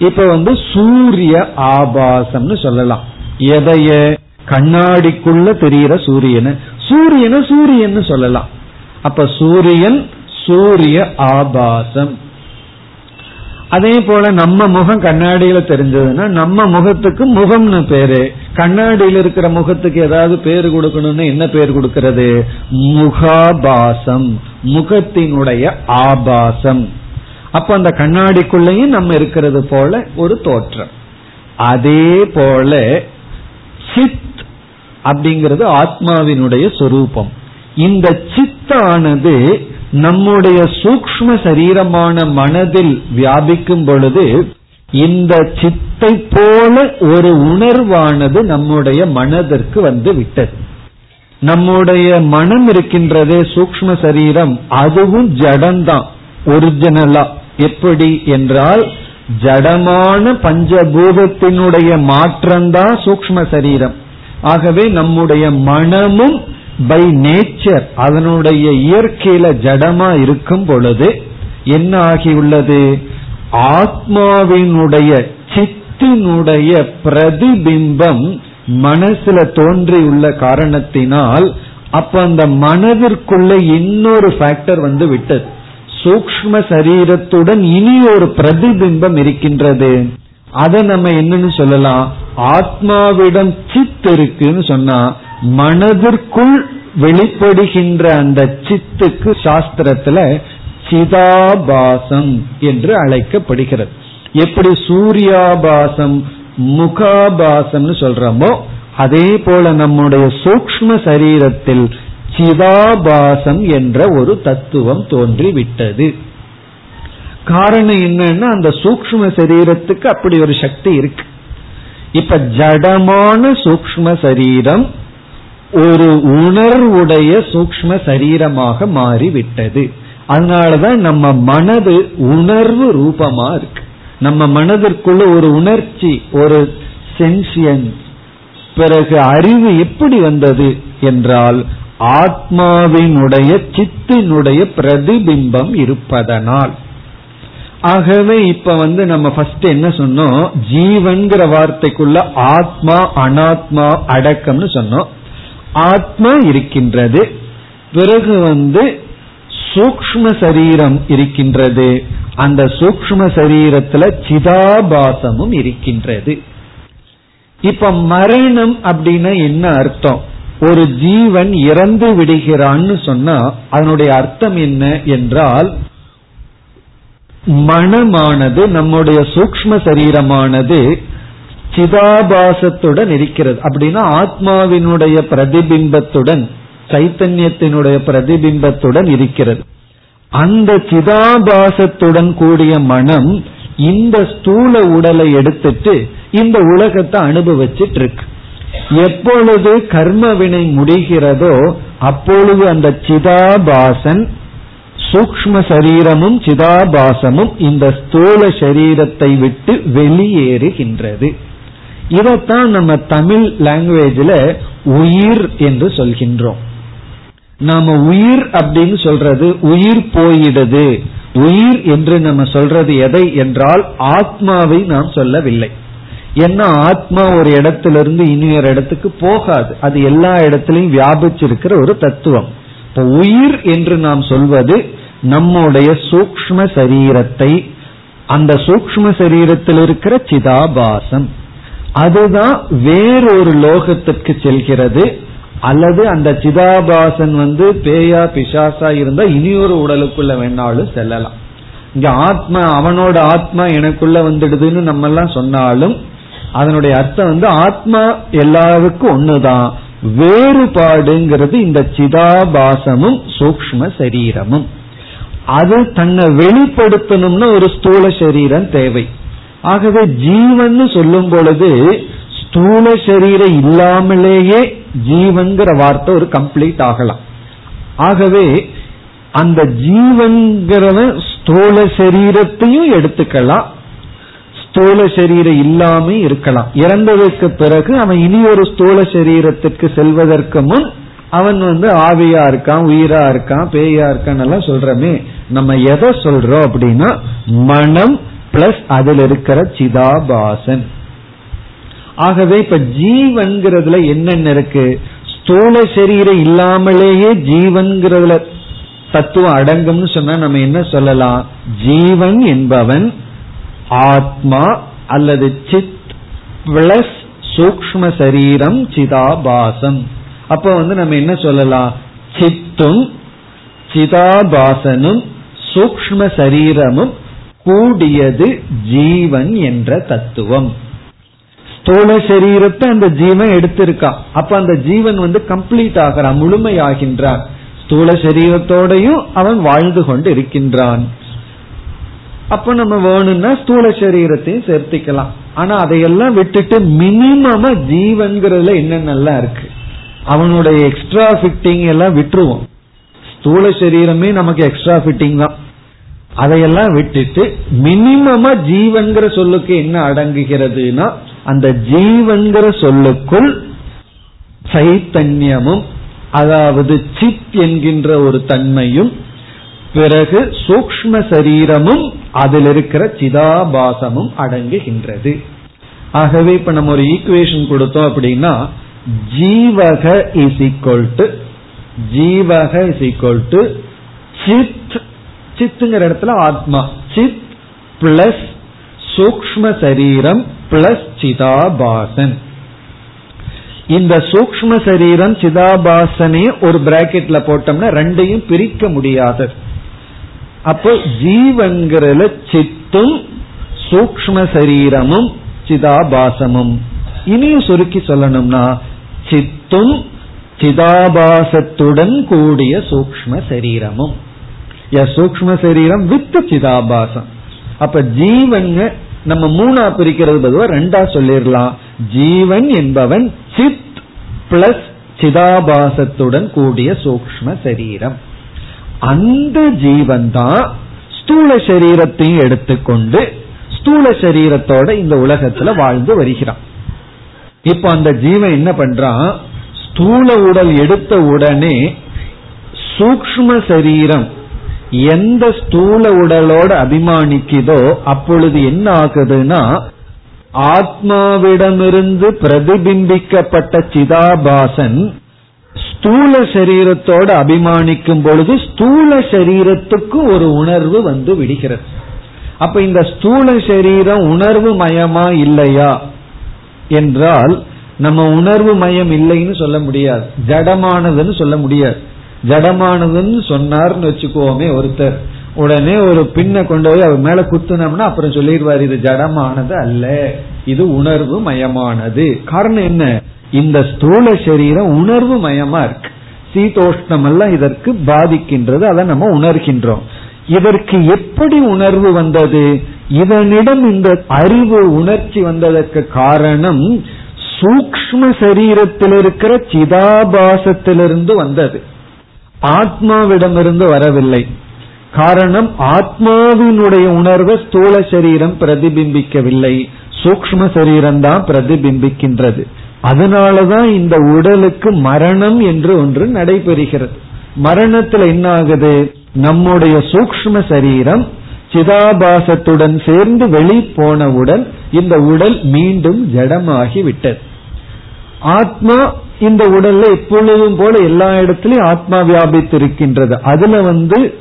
இப்ப வந்து சூரிய ஆபாசம்னு சொல்லலாம். எதைய? கண்ணாடிக்குள்ள தெரிகிற சூரியன். சூரியனை சூரியன் சொல்லலாம். அப்ப சூரியன் சூரிய ஆபாசம். அதே போல நம்ம முகம் கண்ணாடியில தெரிஞ்சதுன்னா நம்ம முகத்துக்கு முகம்னு பேரு. கண்ணாடியில இருக்கிற முகத்துக்கு ஏதாவது பேர் கொடுக்கணும்னு என்ன பேர் கொடுக்கிறது? முகாபாசம். முகத்தினுடைய ஆபாசம். அப்ப அந்த கண்ணாடிக்குள்ளேயும் நம்ம இருக்கிறது போல ஒரு தோற்றம். அதே போல சித் அப்படிங்கிறது ஆத்மாவினுடைய சொரூபம். இந்த சித்தானது நம்முடைய சூக்ம சரீரமான மனதில் வியாபிக்கும் பொழுது இந்த சித்தை போல ஒரு உணர்வானது நம்முடைய மனதிற்கு வந்து விட்டது. நம்முடைய மனம் இருக்கின்றதே சூக்ம சரீரம் அதுவும் ஜடம்தான் ஒரிஜினலா. எப்படி என்றால் ஜடமான பஞ்சபூதத்தினுடைய மாற்றம்தான் சூக்ம சரீரம். ஆகவே நம்முடைய மனமும் பை நேச்சர் அதனுடைய இயற்கையில ஜடமா இருக்கும் பொழுது என்ன ஆகியுள்ளது? ஆத்மாவினுடைய சித்தினுடைய பிரதிபிம்பம் மனசுல தோன்றியுள்ள காரணத்தினால் அப்ப அந்த மனதிற்குள்ள இன்னொரு ஃபேக்டர் வந்து விட்டது. சூக்ம சரீரத்துடன் இனி ஒரு பிரதிபிம்பம் இருக்கின்றது. அதை நம்ம என்னன்னு சொல்லலாம்? ஆத்மாவிடம் சித் இருக்குன்னு சொன்னா மனதிற்குள் வெளிப்படுகின்ற அந்த சித்துக்கு சாஸ்திரத்துல சிதாபாசம் என்று அழைக்கப்படுகிறது. எப்படி சூர்யாபாசம் முகாபாசம்னு சொல்றோமோ அதே போல நம்முடைய சூக்ம சரீரத்தில் சிதாபாசம் என்ற ஒரு தத்துவம் தோன்றிவிட்டது. காரணம் என்னன்னா அந்த சூக்ம சரீரத்துக்கு அப்படி ஒரு சக்தி இருக்கு. இப்ப ஜடமான சூக்ம சரீரம் ஒரு உணர்வுடைய சூக்ம சரீரமாக மாறிவிட்டது. அதனாலதான் நம்ம மனது உணர்வு ரூபமா இருக்கு. நம்ம மனதிற்குள்ள ஒரு உணர்ச்சி ஒரு சென்சியன் பிறகு அறிவு எப்படி வந்தது என்றால் ஆத்மாவினுடைய சித்தினுடைய பிரதிபிம்பம் இருப்பதனால். ஆகவே இப்ப வந்து நம்ம ஃபர்ஸ்ட் என்ன சொன்னோம்? ஜீவன்கிற வார்த்தைக்குள்ள ஆத்மா அனாத்மா அடக்கம்னு சொன்னோம். ஆத்மா இருக்கின்றது. பிறகு வந்து சூக்ம சரீரம் இருக்கின்றது. அந்த சூக்ம சரீரத்துல சிதாபாசமும் இருக்கின்றது. இப்ப மரணம் அப்படின்னா என்ன அர்த்தம்? ஒரு ஜீவன் இறந்து விடுகிறான்னு சொன்னா அதனுடைய அர்த்தம் என்ன என்றால் மனமானது நம்முடைய சூக்ம சரீரமானது சிதாபாசத்துடன் இருக்கிறது. அப்படின்னா ஆத்மாவினுடைய பிரதிபிம்பத்துடன் சைத்தன்யத்தினுடைய பிரதிபிம்பத்துடன் இருக்கிறது. அந்த சிதாபாசத்துடன் கூடிய மனம் இந்த ஸ்தூல உடலை எடுத்துட்டு இந்த உலகத்தை அனுபவிச்சிட்டு இருக்கு. எப்பொழுது கர்ம வினை முடிகிறதோ அப்பொழுது அந்த சிதாபாசன் சூக்ம சரீரமும் சிதாபாசமும் இந்த ஸ்தூல சரீரத்தை விட்டு வெளியேறுகின்றது. இதைத்தான் நம்ம தமிழ் லாங்குவேஜில் உயிர் என்று சொல்கின்றோம். நாம உயிர் அப்படின்னு சொல்றது உயிர் போயிடுது. உயிர் என்று நம்ம சொல்றது எதை என்றால் ஆத்மாவை நாம் சொல்லவில்லை. ஏன்னா ஆத்மா ஒரு இடத்திலிருந்து இனி ஒரு இடத்துக்கு போகாது. அது எல்லா இடத்திலையும் வியாபிச்சிருக்கிற ஒரு தத்துவம். இப்போ உயிர் என்று நாம் சொல்வது நம்முடைய சூக்ம சரீரத்தை அந்த சூக்ம சரீரத்தில் இருக்கிற சிதாபாசம். அதுதான் வேறொரு லோகத்திற்கு செல்கிறது. அல்லது அந்த சிதாபாசன் வந்து பேயா பிசாசா இருந்தா இனியொரு உடலுக்குள்ள வேணாலும் செல்லலாம். இங்க ஆத்மா அவனோட ஆத்மா எனக்குள்ள வந்துடுதுன்னு நம்ம எல்லாம் சொன்னாலும் அதனுடைய அர்த்தம் வந்து ஆத்மா எல்லாருக்கும் ஒண்ணுதான். வேறுபாடுங்கிறது இந்த சிதாபாசமும் சூக்ம சரீரமும். அது தன்னை வெளிப்படுத்தணும்னா ஒரு ஸ்தூல சரீரம் தேவை. ஆகவே ஜீவன் சொல்லும் பொழுது ஸ்தூல சரீரம் இல்லாமலேயே ஜீவன்கிற வார்த்தை ஒரு கம்ப்ளீட் ஆகலாம். ஆகவே அந்த ஜீவன்கிறவன் ஸ்தூல சரீரத்தையும் எடுத்துக்கலாம். ஸ்தூல சரீரம் இல்லாம இருக்கலாம். இறந்ததற்கு பிறகு அவன் இனி ஒரு ஸ்தூல சரீரத்திற்கு செல்வதற்கு முன் அவன் வந்து ஆவியா இருக்கான் உயிரா இருக்கான் பேயா இருக்கான் எல்லாம் சொல்றமே. நம்ம எதை சொல்றோம் அப்படின்னா மனம் பிளஸ் அதில் இருக்கிற சிதாபாசன். ஆகவே இப்ப ஜீவன்கிறதுல என்னென்ன இருக்கு? ஸ்தூல சரீரம் இல்லாமலேயே ஜீவன்கிறதுல தத்துவம் அடங்கும்னு சொன்னா நம்ம என்ன சொல்லலாம்? ஜீவன் என்பவன் ஆத்மா அல்லது சித் பிளஸ் சூக்ம சரீரம் சிதாபாசம். அப்ப வந்து நம்ம என்ன சொல்லலாம்? சித்தும் சிதாபாசனும் சூக்ம சரீரமும் கூடியது ஜீவன் என்ற தத்துவம். ஸ்தூல சரீரத்தை அந்த ஜீவன் எடுத்திருக்கான். அப்ப அந்த ஜீவன் வந்து கம்ப்ளீட் ஆகிறான் முழுமையாகின்றான். ஸ்தூல சரீரத்தோடையும் அவன் வாழ்ந்து கொண்டு இருக்கின்றான் அப்ப நம்ம வேணும்னா ஸ்தூல சரீரத்தையும் சேர்த்திக்கலாம். ஆனா அதையெல்லாம் விட்டுட்டு மினிமமா ஜீவன்கிறதுல என்னென்னலாம் இருக்கு? அவனுடைய எக்ஸ்ட்ரா ஃபிட்டிங் எல்லாம் விட்டுருவோம். ஸ்தூல சரீரமே நமக்கு எக்ஸ்ட்ரா ஃபிட்டிங் தான். அதையெல்லாம் விட்டுட்டு மினிமமா ஜீவன்கிற சொல்லுக்கு என்ன அடங்குகிறதுனா அந்த ஜீவன்கிற சொல்லுக்குள் சைத்தன்யமும் அதாவது சித் என்கின்ற ஒரு தன்மையும் பிறகு சூக்ம சரீரமும் அதில் இருக்கிற சிதாபாசமும் அடங்குகின்றது. ஆகவே இப்ப நம்ம ஒரு ஈக்குவேஷன் கொடுத்தோம் அப்படின்னா ஜீவக இஸ் ஈக்வல் டு ஜீவக இஸ் ஈக்வல் டு சித் சித்துங்கிற இடத்துல ஆத்மா சித் பிளஸ் சூக்ம சரீரம் பிளஸ் சிதாபாசன். இந்த சூக்ம சரீரம் சிதாபாசனையும் ஒரு பிராக்கெட்ல போட்டோம்னா ரெண்டையும் பிரிக்க முடியாது. அப்போ ஜீவன்கிறதுல சித்தும் சூக்ம சரீரமும் சிதாபாசமும். இனியும் சுருக்கி சொல்லணும்னா சித்தும் சிதாபாசத்துடன் கூடிய சூக்ம சரீரமும். சூக்ம சரீரம் வித் சிதாபாசம். அப்ப ஜீவன் நம்ம மூணா பிரிக்கிறது பொதுவா ரெண்டா சொல்லிடலாம் ஜீவன் என்பவன் சித் பிளஸ் சிதாபாசத்துடன் கூடிய சூக்ம சரீரம். அந்த ஜீவன் தான் ஸ்தூல சரீரத்தையும் எடுத்துக்கொண்டு ஸ்தூல சரீரத்தோட இந்த உலகத்துல வாழ்ந்து வருகிறான். இப்ப அந்த ஜீவன் என்ன பண்றான்? ஸ்தூல உடல் எடுத்த உடனே சூக்ம சரீரம் எந்த ஸ்தூல உடலோட அபிமானிக்குதோ அப்பொழுது என்ன ஆகுதுன்னா ஆத்மாவிடமிருந்து பிரதிபிம்பிக்கப்பட்ட சிதாபாசன் ஸ்தூல சரீரத்தோட அபிமானிக்கும் பொழுது ஸ்தூல சரீரத்துக்கு ஒரு உணர்வு வந்து விடுகிறது. அப்ப இந்த ஸ்தூல சரீரம் உணர்வு மயமா இல்லையா? என்றால் நம்ம உணர்வு மயம் இல்லைன்னு சொல்ல முடியாது. ஜடமானதுன்னு சொல்ல முடியாது. ஜடமானதுன்னு சொன்னார்னு வச்சுக்கோமே ஒருத்தர். உடனே ஒரு பின்ன கொண்டு போய் அவர் மேல குத்துனோம்னா அப்புறம் சொல்லிடுவார் இது ஜடமானது அல்ல. இது உணர்வு மயமானது. காரணம் என்ன? இந்த ஸ்தூல சரீரம் உணர்வு மயமா இருக்கு. சீதோஷ்ணம் எல்லாம் இதற்கு பாதிக்கின்றது அதை நம்ம உணர்கின்றோம். இதற்கு எப்படி உணர்வு வந்தது? இதனிடம் இந்த அறிவு உணர்ச்சி வந்ததற்கு காரணம் சூக்ம சரீரத்தில் இருக்கிற சிதாபாசத்திலிருந்து வந்தது. ஆத்மாவிடமிருந்து வரவில்லை. காரணம் ஆத்மாவினுடைய உணர்வை ஸ்தூல சரீரம் பிரதிபிம்பிக்கவில்லை. சூக்ம சரீரம் தான் பிரதிபிம்பிக்கின்றது. அதனாலதான் இந்த உடலுக்கு மரணம் என்று ஒன்று நடைபெறுகிறது. மரணத்துல என்ன ஆகுது நம்முடைய சூக்ம சரீரம் சிதாபாசத்துடன் சேர்ந்து வெளி போனவுடன் இந்த உடல் மீண்டும் ஜடமாகி விட்டது ஆத்மா இந்த உடல்ல எப்பொழுதும் போல எல்லா இடத்திலையும் ஆத்மா வியாபித்து இருக்கின்றது அதுல வந்து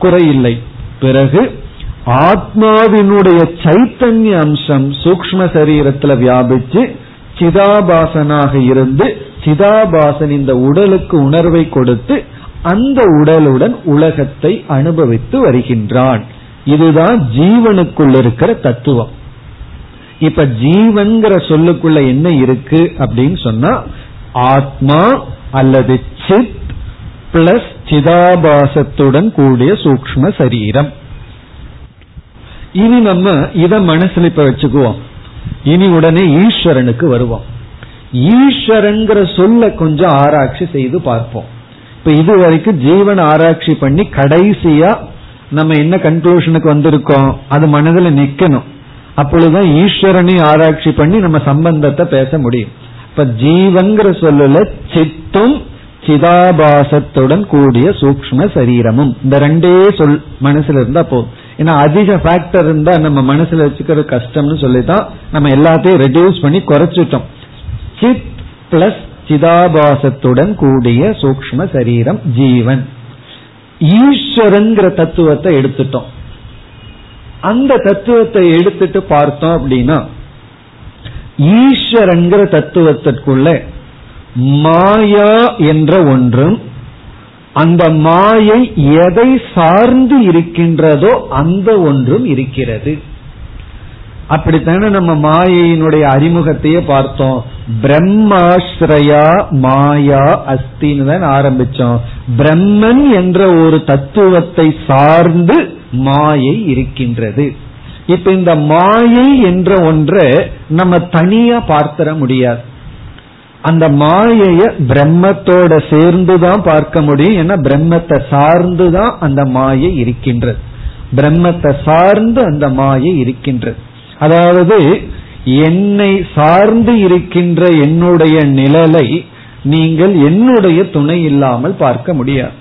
குறையில்லை. பிறகு ஆத்மாவினுடைய சைத்தன்ய அம்சம் சூக்ம சரீரத்துல வியாபிச்சு சிதாபாசனாக இருந்து சிதாபாசன் இந்த உடலுக்கு உணர்வை கொடுத்து அந்த உடலுடன் உலகத்தை அனுபவித்து வருகின்றான். இதுதான் ஜீவனுக்குள் இருக்கிற தத்துவம். இப்ப ஜீவன்கிற சொல்லுக்குள்ள என்ன இருக்கு அப்படின்னு சொன்னா ஆத்மா அல்லது சித் பிளஸ் சிதாபாசத்துடன் கூடிய சூக்ம சரீரம். இனி நம்ம இத மனசுல இப்ப வச்சுக்குவோம். இனி உடனே ஈஸ்வரனுக்கு வருவோம். ஈஸ்வரன்கிற சொல்ல கொஞ்சம் ஆராய்ச்சி செய்து பார்ப்போம். இப்ப இது வரைக்கும் ஜீவன் ஆராய்ச்சி பண்ணி கடைசியா நம்ம என்ன கன்க்ளூஷனுக்கு வந்திருக்கோம்? அது மனதில் நிக்கணும். அப்பொழுதுதான் ஈஸ்வரனையும் ஆராய்ச்சி பண்ணி நம்ம சம்பந்தத்தை பேச முடியும். இப்ப ஜீவன்கிற சொல்லல சித்தும் சிதாபாசத்துடன் கூடிய சூக்ம சரீரமும். இந்த ரெண்டே சொல் மனசுல இருந்தா போதும். ஏன்னா அதிக ஃபேக்டர் இருந்தா நம்ம மனசுல வச்சுக்கிறது கஷ்டம்னு சொல்லிதான் நம்ம எல்லாத்தையும் ரெடியூஸ் பண்ணி குறைச்சிட்டோம். சித் பிளஸ் சிதாபாசத்துடன் கூடிய சூக்ம சரீரம் ஜீவன். ஈஸ்வரங்கிற தத்துவத்தை எடுத்துட்டோம். அந்த தத்துவத்தை எடுத்துட்டு பார்த்தோம் அப்படின்னா ஈஸ்வரங்கிற தத்துவத்திற்குள்ள மாயா என்ற ஒன்றும் அந்த மாயை எதை சார்ந்து இருக்கின்றதோ அந்த ஒன்றும் இருக்கிறது. அப்படித்தானே நம்ம மாயையினுடைய அறிமுகத்தையே பார்த்தோம். பிரம்மாஸ்ரயா மாயா அஸ்தின்னு தான் ஆரம்பிச்சோம். பிரம்மன் என்ற ஒரு தத்துவத்தை சார்ந்து மாயை இருக்கின்றது. இப்ப இந்த மாயை என்ற ஒன்றை நம்ம தனியா பார்த்திட முடியாது. அந்த மாயைய பிரம்மத்தோட சேர்ந்துதான் பார்க்க முடியும். ஏன்னா பிரம்மத்தை சார்ந்துதான் அந்த மாயை இருக்கின்றது. பிரம்மத்தை சார்ந்து அந்த மாயை இருக்கின்றது. அதாவது என்னை சார்ந்து இருக்கின்ற என்னுடைய நிழலை நீங்கள் என்னுடைய துணை இல்லாமல் பார்க்க முடியாது.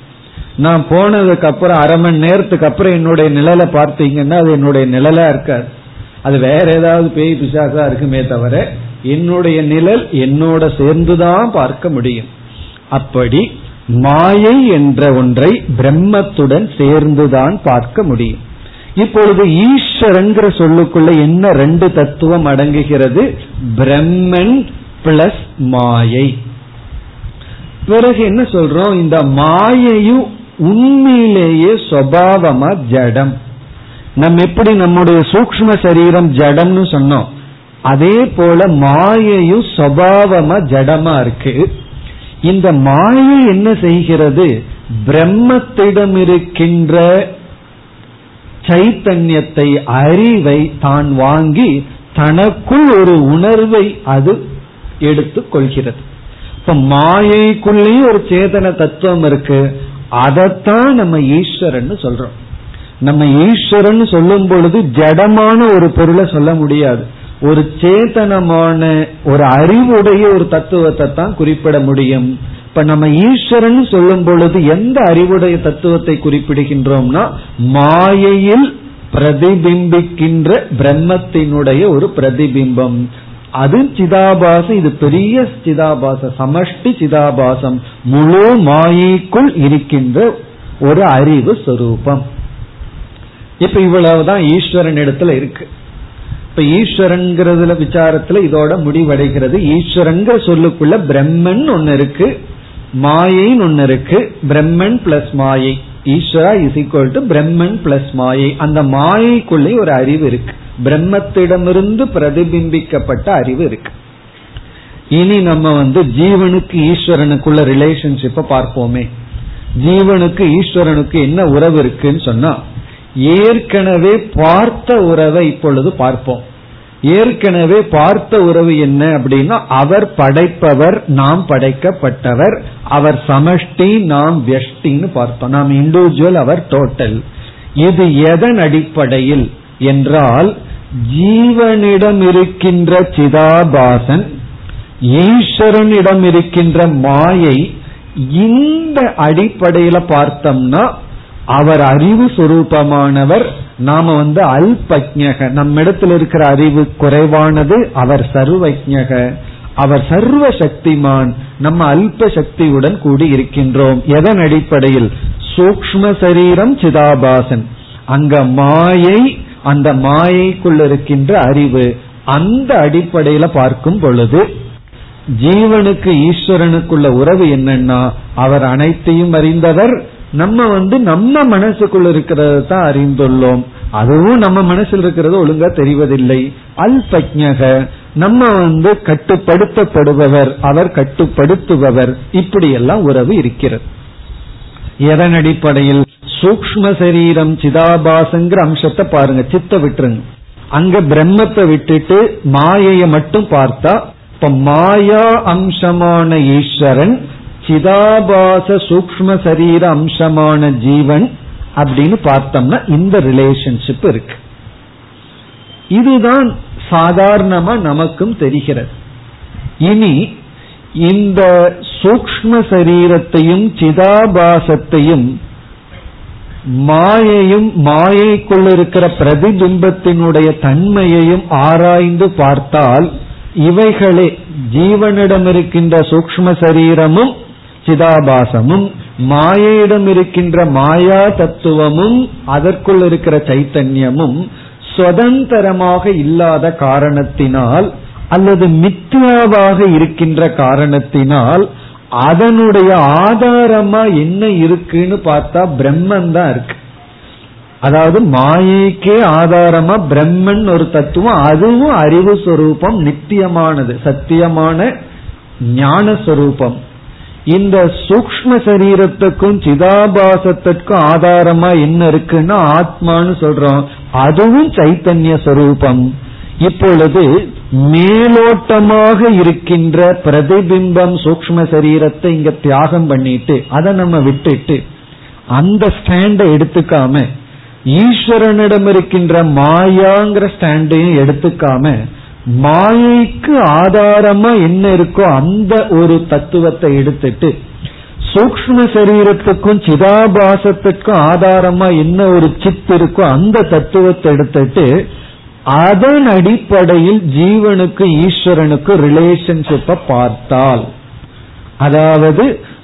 நான் போனதுக்கு அப்புறம் அரை மணி நேரத்துக்கு அப்புறம் என்னுடைய நிழலை பார்த்தீங்கன்னா அது என்னுடைய நிழலா இருக்காது. அது வேற ஏதாவது பேய் பிசாசா இருக்குமே தவிர என்னுடைய நிழல் என்னோட சேர்ந்துதான் பார்க்க முடியும். அப்படி மாயை என்ற ஒன்றை பிரம்மத்துடன் சேர்ந்துதான் பார்க்க முடியும். இப்பொழுது ஈஸ்வரங்கிற சொல்லுக்குள்ள என்ன ரெண்டு தத்துவம் அடங்குகிறது? பிரம்மன் பிளஸ் மாயை. பிறகு என்ன சொல்றோம்? இந்த மாயையும் உண்மையிலேயே சுவாவமா ஜடம். நம்ம எப்படி நம்முடைய சூக்ம சரீரம் ஜடம்னு சொன்னோம். அதே போல மாயையும் சபாவமா ஜடமா இருக்கு. இந்த மாயை என்ன செய்கிறது? பிரம்மத்திடம் இருக்கின்ற சைத்தன்யத்தை அறிவை தான் வாங்கி தனக்குள் ஒரு உணர்வை அது எடுத்து கொள்கிறது. இப்ப மாயைக்குள்ளேயும் ஒரு சேதன தத்துவம் இருக்கு. அதைத்தான் நம்ம ஈஸ்வரன் சொல்றோம். நம்ம ஈஸ்வரன் சொல்லும் பொழுது ஜடமான ஒரு பொருளை சொல்ல முடியாது. ஒரு சேதனமான ஒரு அறிவுடைய ஒரு தத்துவத்தை தான் குறிப்பிட முடியும். இப்ப நம்ம ஈஸ்வரன் சொல்லும் பொழுது எந்த அறிவுடைய தத்துவத்தை குறிப்பிடுகின்றோம்னா மாயையில் பிரதிபிம்பிக்கின்ற பிரம்மத்தினுடைய ஒரு பிரதிபிம்பம். அது சிதாபாசம் இது பெரிய சிதாபாசம் சமஷ்டி சிதாபாசம் முழு மாயைக்குள் இருக்கின்ற ஒரு அறிவு சொரூபம். இப்ப இவ்வளவுதான் ஈஸ்வரன் இடத்துல இருக்கு. இப்ப ஈஸ்வரன்கிறதுல விசாரத்துல இதோட முடிவடைகிறது. ஈஸ்வரங்கிற சொல்லுக்குள்ள பிரம்மன் ஒன்னு இருக்கு மாயைன்னு ஒன்னு இருக்கு. பிரம்மன் பிளஸ் மாயை. Ishwara is equal to Brahman plus மாயை. அந்த மாயைக்குள்ளே ஒரு அறிவு இருக்கு. பிரம்மத்திடமிருந்து பிரதிபிம்பிக்கப்பட்ட அறிவு இருக்கு. இனி நம்ம வந்து ஜீவனுக்கு ஈஸ்வரனுக்குள்ள ரிலேஷன்ஷிப்பை பார்ப்போமே. ஜீவனுக்கு ஈஸ்வரனுக்கு என்ன உறவு இருக்குன்னு சொன்னா ஏற்கனவே பார்த்த உறவை இப்பொழுது பார்ப்போம். ஏற்கனவே பார்த்த உறவு என்ன அப்படின்னா அவர் படைப்பவர் நாம் படைக்கப்பட்டவர் அவர் சமஷ்டி நாம் வெஷ்டின்னு பார்த்தோம். நாம் இண்டிவிஜுவல் அவர் டோட்டல் இது எதன் அடிப்படையில் என்றால் ஜீவனிடம் இருக்கின்ற சிதாபாசன் ஈஸ்வரனிடம் இருக்கின்ற மாயை இந்த அடிப்படையில பார்த்தோம்னா அவர் அறிவு சுரூபமானவர். நாம வந்து அல்பஜக நம்மிடத்தில் இருக்கிற அறிவு குறைவானது அவர் சர்வஜக அவர் சர்வ சக்திமான் நம்ம அல்ப சக்தியுடன் கூடி இருக்கின்றோம். எதன் அடிப்படையில்? சூக்ம சரீரம் சிதாபாசன். அங்க மாயை அந்த மாயைக்குள் இருக்கின்ற அறிவு. அந்த அடிப்படையில பார்க்கும் பொழுது ஜீவனுக்கு ஈஸ்வரனுக்குள்ள உறவு என்னன்னா அவர் அனைத்தையும் அறிந்தவர் நம்ம வந்து நம்ம மனசுக்குள்ள இருக்கிறத தான் அறிந்துள்ளோம். அதுவும் நம்ம மனசில் இருக்கிறது ஒழுங்கா தெரிவதில்லை. அல்பஜக நம்ம வந்து கட்டுப்படுத்தப்படுபவர் அவர் கட்டுப்படுத்துபவர். இப்படி எல்லாம் உறவு இருக்கிறது. எதன் அடிப்படையில்? சூக்ம சரீரம் சிதாபாசங்கிற அம்சத்தை பாருங்க சித்த விட்டுருங்க. அங்க பிரம்மத்தை விட்டுட்டு மாயையை மட்டும் பார்த்தா இப்ப மாயா அம்சமான ஈஸ்வரன் சிதாபாச சூக்ம சரீர அம்சமான ஜீவன் அப்படின்னு பார்த்தோம்னா இந்த ரிலேஷன்ஷிப் இருக்கு. இதுதான் சாதாரணமா நமக்கும் தெரிகிறது. இனி இந்த சூக்ம சரீரத்தையும் சிதாபாசத்தையும் மாயையும் மாயைக்குள் இருக்கிற பிரதிபிம்பத்தினுடைய தன்மையையும் ஆராய்ந்து பார்த்தால் இவைகளே ஜீவனிடம் இருக்கின்ற சூக்ம சரீரமும் சிதாபாசமும் மாயையிடம் இருக்கின்ற மாயா தத்துவமும் அதற்குள் இருக்கிற சைத்தன்யமும் சுதந்திரமாக இல்லாத காரணத்தினால் அல்லது மித்யாவாக இருக்கின்ற காரணத்தினால் அதனுடைய ஆதாரமா என்ன இருக்குன்னு பார்த்தா பிரம்மன் தான் இருக்கு. அதாவது மாயைக்கே ஆதாரமா பிரம்மன் ஒரு தத்துவம் அதுவும் அறிவு சொரூபம் நித்தியமானது சத்தியமான ஞான சொரூபம் இந்த சூக்ம சரீரத்துக்கும் சிதாபாசத்திற்கும் ஆதாரமா என்ன இருக்குன்னா ஆத்மான்னு சொல்றோம். அதுவும் சைத்தன்ய சொரூபம். இப்பொழுது மேலோட்டமாக இருக்கின்ற பிரதிபிம்பம் சூக்ம சரீரத்தை இங்க தியாகம் பண்ணிட்டு அதை நம்ம விட்டுட்டு அந்த ஸ்டாண்டை எடுத்துக்காம ஈஸ்வரனிடம் இருக்கின்ற மாயாங்கிற ஸ்டாண்டையும் எடுத்துக்காம மாயைக்கு ஆதாரமா என்ன இருக்கோ அந்த ஒரு தத்துவத்தை எடுத்துட்டு சூக்ம சரீரத்துக்கும் சிதாபாசத்துக்கும் ஆதாரமா என்ன ஒரு சித் இருக்கோ அந்த தத்துவத்தை எடுத்துட்டு அதன் அடிப்படையில் ஜீவனுக்கு ஈஸ்வரனுக்கு ரிலேஷன்ஷிப்பை பார்த்தால் அதாவது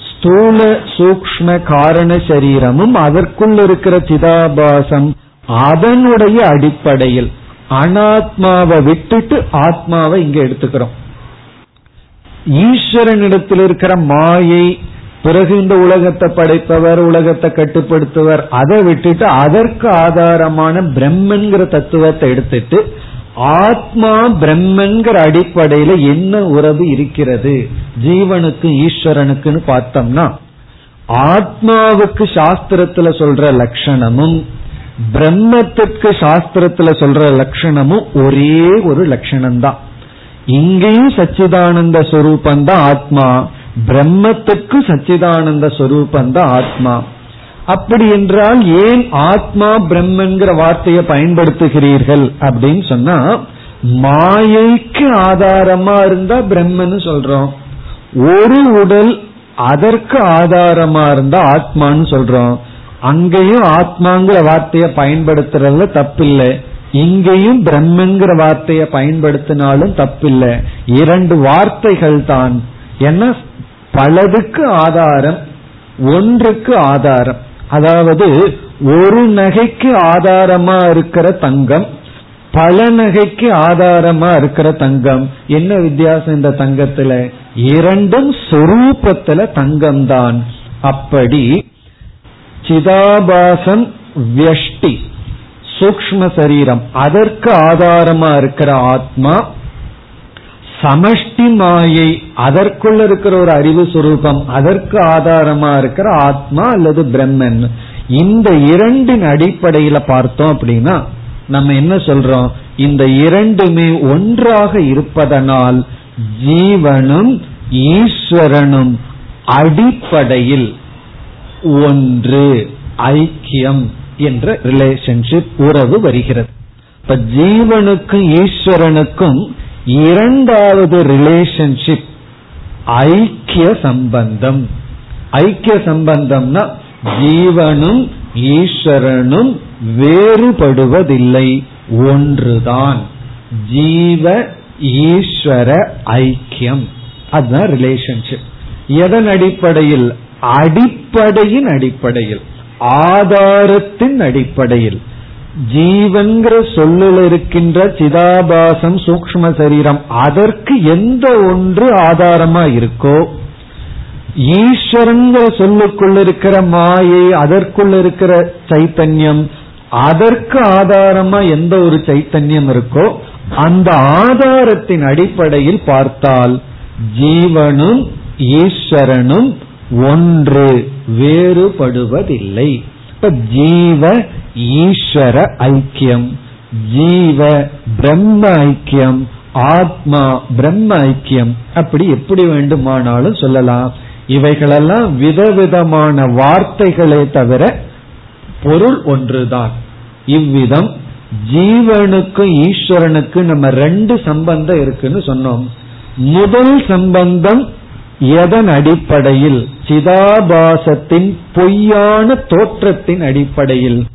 ஸ்தூல சூக்ம காரண சரீரமும் அதற்குள் இருக்கிற சிதாபாசம் அதனுடைய அடிப்படையில் அனாத்மாவை விட்டுட்டு ஆத்மாவை இங்க எடுத்துக்கிறோம். ஈஸ்வரனிடத்தில் இருக்கிற மாயை பிறகு இந்த உலகத்தை படைப்பவர் உலகத்தை கட்டுப்படுத்துவர் அதை விட்டுட்டு அதற்கு ஆதாரமான பிரம்மன்கிற தத்துவத்தை எடுத்துட்டு ஆத்மா பிரம்மன்கிற அடிப்படையில என்ன உறவு இருக்கிறது? ஜீவனுக்கு ஈஸ்வரனுக்குன்னு பார்த்தோம்னா ஆத்மாவுக்கு சாஸ்திரத்துல சொல்ற லட்சணமும் பிரம்மத்துக்கு சாஸ்திரத்துல சொல்ற லட்சணமும் ஒரே ஒரு லட்சணம் தான் இங்கேயும் சச்சிதானந்த சொரூபம் தான் ஆத்மா. பிரம்மத்துக்கு சச்சிதானந்த சொரூபம் தான் ஆத்மா. அப்படி என்றால் ஏன் ஆத்மா பிரம்மன்கிற வார்த்தையை பயன்படுத்துகிறீர்கள் அப்படின்னு சொன்னா மாயைக்கு ஆதாரமா இருந்தா பிரம்மன்னு சொல்றோம். ஒரு உடல் அதற்கு ஆதாரமா இருந்தா ஆத்மான்னு சொல்றோம். அங்கேயும் ஆத்மாங்கிற வார்த்தையை பயன்படுத்துறதுல தப்பில்லை. இங்கேயும் பிரம்மங்கிற வார்த்தையை பயன்படுத்தினாலும் தப்பில்லை. இரண்டு வார்த்தைகள் தான். என்ன? பலதுக்கு ஆதாரம் ஒன்றுக்கு ஆதாரம். அதாவது ஒரு நகைக்கு ஆதாரமா இருக்கிற தங்கம் பல நகைக்கு ஆதாரமா இருக்கிற தங்கம். என்ன வித்தியாசம் இந்த தங்கத்துல? இரண்டும் சொரூபத்துல தங்கம் தான் அப்படி சிதாபாசன் வியஷ்டி சூக்ம சரீரம். அதற்கு ஆதாரமா இருக்கிற ஆத்மா சமஷ்டி மாயை அதற்குள்ள இருக்கிற ஒரு அறிவு சுரூபம் அதற்கு ஆதாரமா இருக்கிற ஆத்மா அல்லது பிரம்மன். இந்த இரண்டின் அடிப்படையில பார்த்தோம் அப்படின்னா நம்ம என்ன சொல்றோம்? இந்த இரண்டுமே ஒன்றாக இருப்பதனால் ஜீவனும் ஈஸ்வரனும் அடிப்படையில் ஒன்று ஐக்கியம் என்ற ரிலேஷன்ஷிப் உறவு வருகிறது. இப்ப ஜீவனுக்கும் ஈஸ்வரனுக்கும் இரண்டாவது ரிலேஷன்ஷிப் ஐக்கிய சம்பந்தம். ஐக்கிய சம்பந்தம்னா ஜீவனும் ஈஸ்வரனும் வேறுபடுவதில்லை. ஒன்றுதான். ஜீவ ஈஸ்வர ஐக்கியம். அதுதான் ரிலேஷன்ஷிப் எதன் அடிப்படையில் அடிப்படையின் அடிப்படையில் ஆதாரத்தின் அடிப்படையில் ஜீவன்கிற சொல்லில் இருக்கின்ற சிதாபாசம் சூக்ம சரீரம் அதற்கு எந்த ஒன்று ஆதாரமா இருக்கோ ஈஸ்வரங்கிற சொல்லுக்குள்ள இருக்கிற மாயை அதற்குள்ள இருக்கிற சைத்தன்யம் அதற்கு ஆதாரமா எந்த ஒரு சைத்தன்யம் இருக்கோ அந்த ஆதாரத்தின் அடிப்படையில் பார்த்தால் ஜீவனும் ஈஸ்வரனும் ஒன்று வேறுபடுவதில்லை. இப்ப ஜீவ ஈஸ்வர ஐக்கியம் ஜீவ பிரம்ம ஐக்கியம் ஆத்மா பிரம்ம ஐக்கியம் அப்படி எப்படி வேண்டுமானாலும் சொல்லலாம். இவைகளெல்லாம் விதவிதமான வார்த்தைகளே தவிர பொருள் ஒன்றுதான். இவ்விதம் ஜீவனுக்கும் ஈஸ்வரனுக்கும் நம்ம ரெண்டு சம்பந்தம் இருக்குன்னு சொன்னோம். முதல் சம்பந்தம் எதன் அடிப்படையில்? சிதாபாசத்தின் பொய்யான தோற்றத்தின் அடிப்படையில்.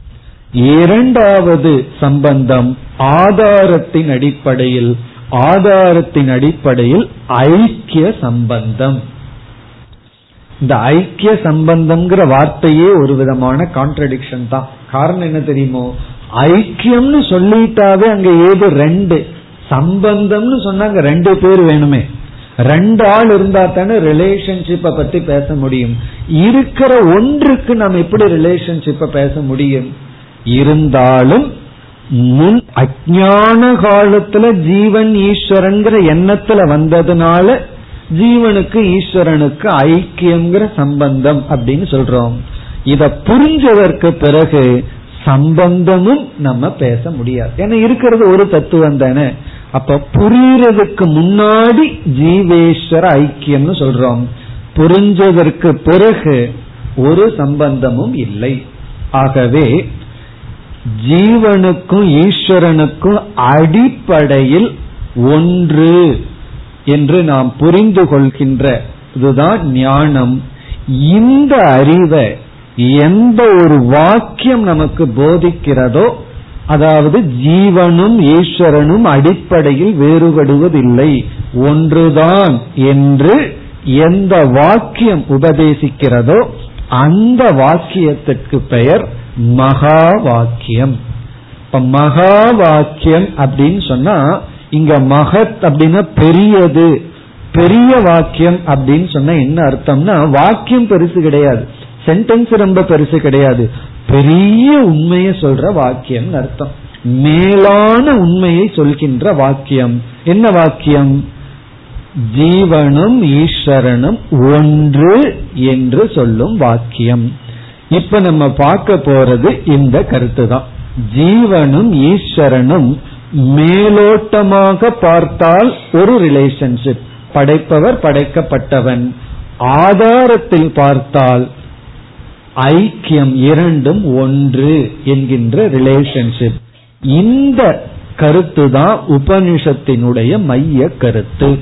இரண்டாவது சம்பந்தம் ஆதாரத்தின் அடிப்படையில். ஆதாரத்தின் அடிப்படையில் ஐக்கிய சம்பந்தம். இந்த ஐக்கிய சம்பந்தம்ங்கிற வார்த்தையே ஒரு விதமான கான்ட்ரடிக்ஷன் தான். காரணம் என்ன தெரியுமோ? ஐக்கியம்னு சொல்லிட்டாவே அங்க ஏது ரெண்டு. சம்பந்தம்னு சொன்னாங்க ரெண்டு பேர் வேணுமே. ரெண்டு ஆள் இருந்தா தானே ரிலேஷன்ஷிப்பை பத்தி பேச முடியும். இருக்கிற ஒன்றுக்கு நம்ம எப்படி ரிலேஷன்ஷிப்பை பேச முடியும்? இருந்தாலும் முன் அஜான காலத்துல ஜீவன் ஈஸ்வரங்கிற எண்ணத்துல வந்ததுனால ஜீவனுக்கு ஈஸ்வரனுக்கு ஐக்கியங்கிற சம்பந்தம் அப்படின்னு சொல்றோம். இத புரிஞ்சதற்கு பிறகு சம்பந்தமும் நம்ம பேச முடியாது. ஏன்னா இருக்கிறது ஒரு தத்துவம் தானே. அப்ப புரியறதுக்கு முன்னாடி ஜீவேஸ்வர ஐக்கியம்னு சொல்றோம். புரிஞ்சதற்கு பிறகு ஒரு சம்பந்தமும் இல்லை. ஆகவே ஜீவனுக்கும் ஈஸ்வரனுக்கும் அடிப்படையில் ஒன்று என்று நாம் புரிந்து கொள்கின்ற இதுதான் ஞானம். இந்த அறிவை எந்த ஒரு வாக்கியம் நமக்கு போதிக்கிறதோ அதாவது ஜீவனும் ஈஸ்வரனும் அடிப்படையில் வேறுபடுவதில்லை. ஒன்றுதான் என்று எந்த வாக்கியம் உபதேசிக்கிறதோ அந்த வாக்கியத்திற்கு பெயர் மகா வாக்கியம் இப்ப மகா வாக்கியம் அப்படின்னு சொன்னா இங்க மகத் அப்படின்னா பெரியது. பெரிய வாக்கியம் அப்படின்னு சொன்னா என்ன அர்த்தம்னா வாக்கியம் பெருசு கிடையாது. சென்டென்ஸ் ரொம்ப பெருசு கிடையாது. பெரிய உண்மையை சொல்ற வாக்கியம் அர்த்தம். மேலான உண்மையை சொல்கின்ற வாக்கியம். என்ன வாக்கியம்? ஜீவனும் ஈஸ்வரனும் ஒன்று என்று சொல்லும் வாக்கியம். இப்ப நம்ம பார்க்க போறது இந்த கருத்து தான் ஜீவனும் ஈஸ்வரனும் மேலோட்டமாக பார்த்தால் ஒரு ரிலேஷன்ஷிப் படைப்பவர் படைக்கப்பட்டவன். ஆதாரத்தில் பார்த்தால் ஐக்கியம் இரண்டும் ஒன்று என்கின்ற ரிலேஷன்ஷிப் இந்த கருத்து தான் உபனிஷத்தினுடைய மைய கருத்து.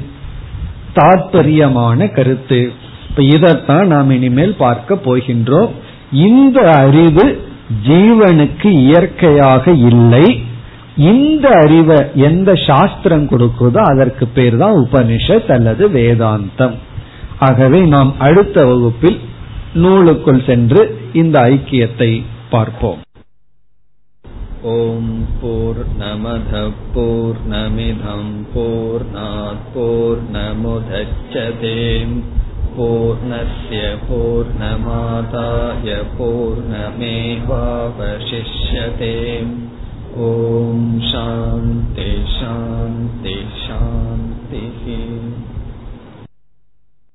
தாற்பயமான கருத்து. இப்ப இதைத்தான் நாம் இனிமேல் பார்க்க போகின்றோம். இந்த அறிவு ஜீவனுக்கு இயற்கையாக இல்லை. இந்த அறிவை எந்த சாஸ்திரம் கொடுக்குதோ அதற்கு பேர் தான் உபனிஷத் அல்லது வேதாந்தம். ஆகவே நாம் அடுத்த வகுப்பில் நூலுக்குள் சென்று இந்த ஐக்கியத்தை பார்ப்போம். ஓம் போர் நமத போர் நமிதம் போர் போர் நமுதச்சதேம் பூர்ணய பூர்ணமாதாய பூர்ணமேவாவசிஷ்யதேம். ஓம் சாந்தி சாந்தி சாந்தி.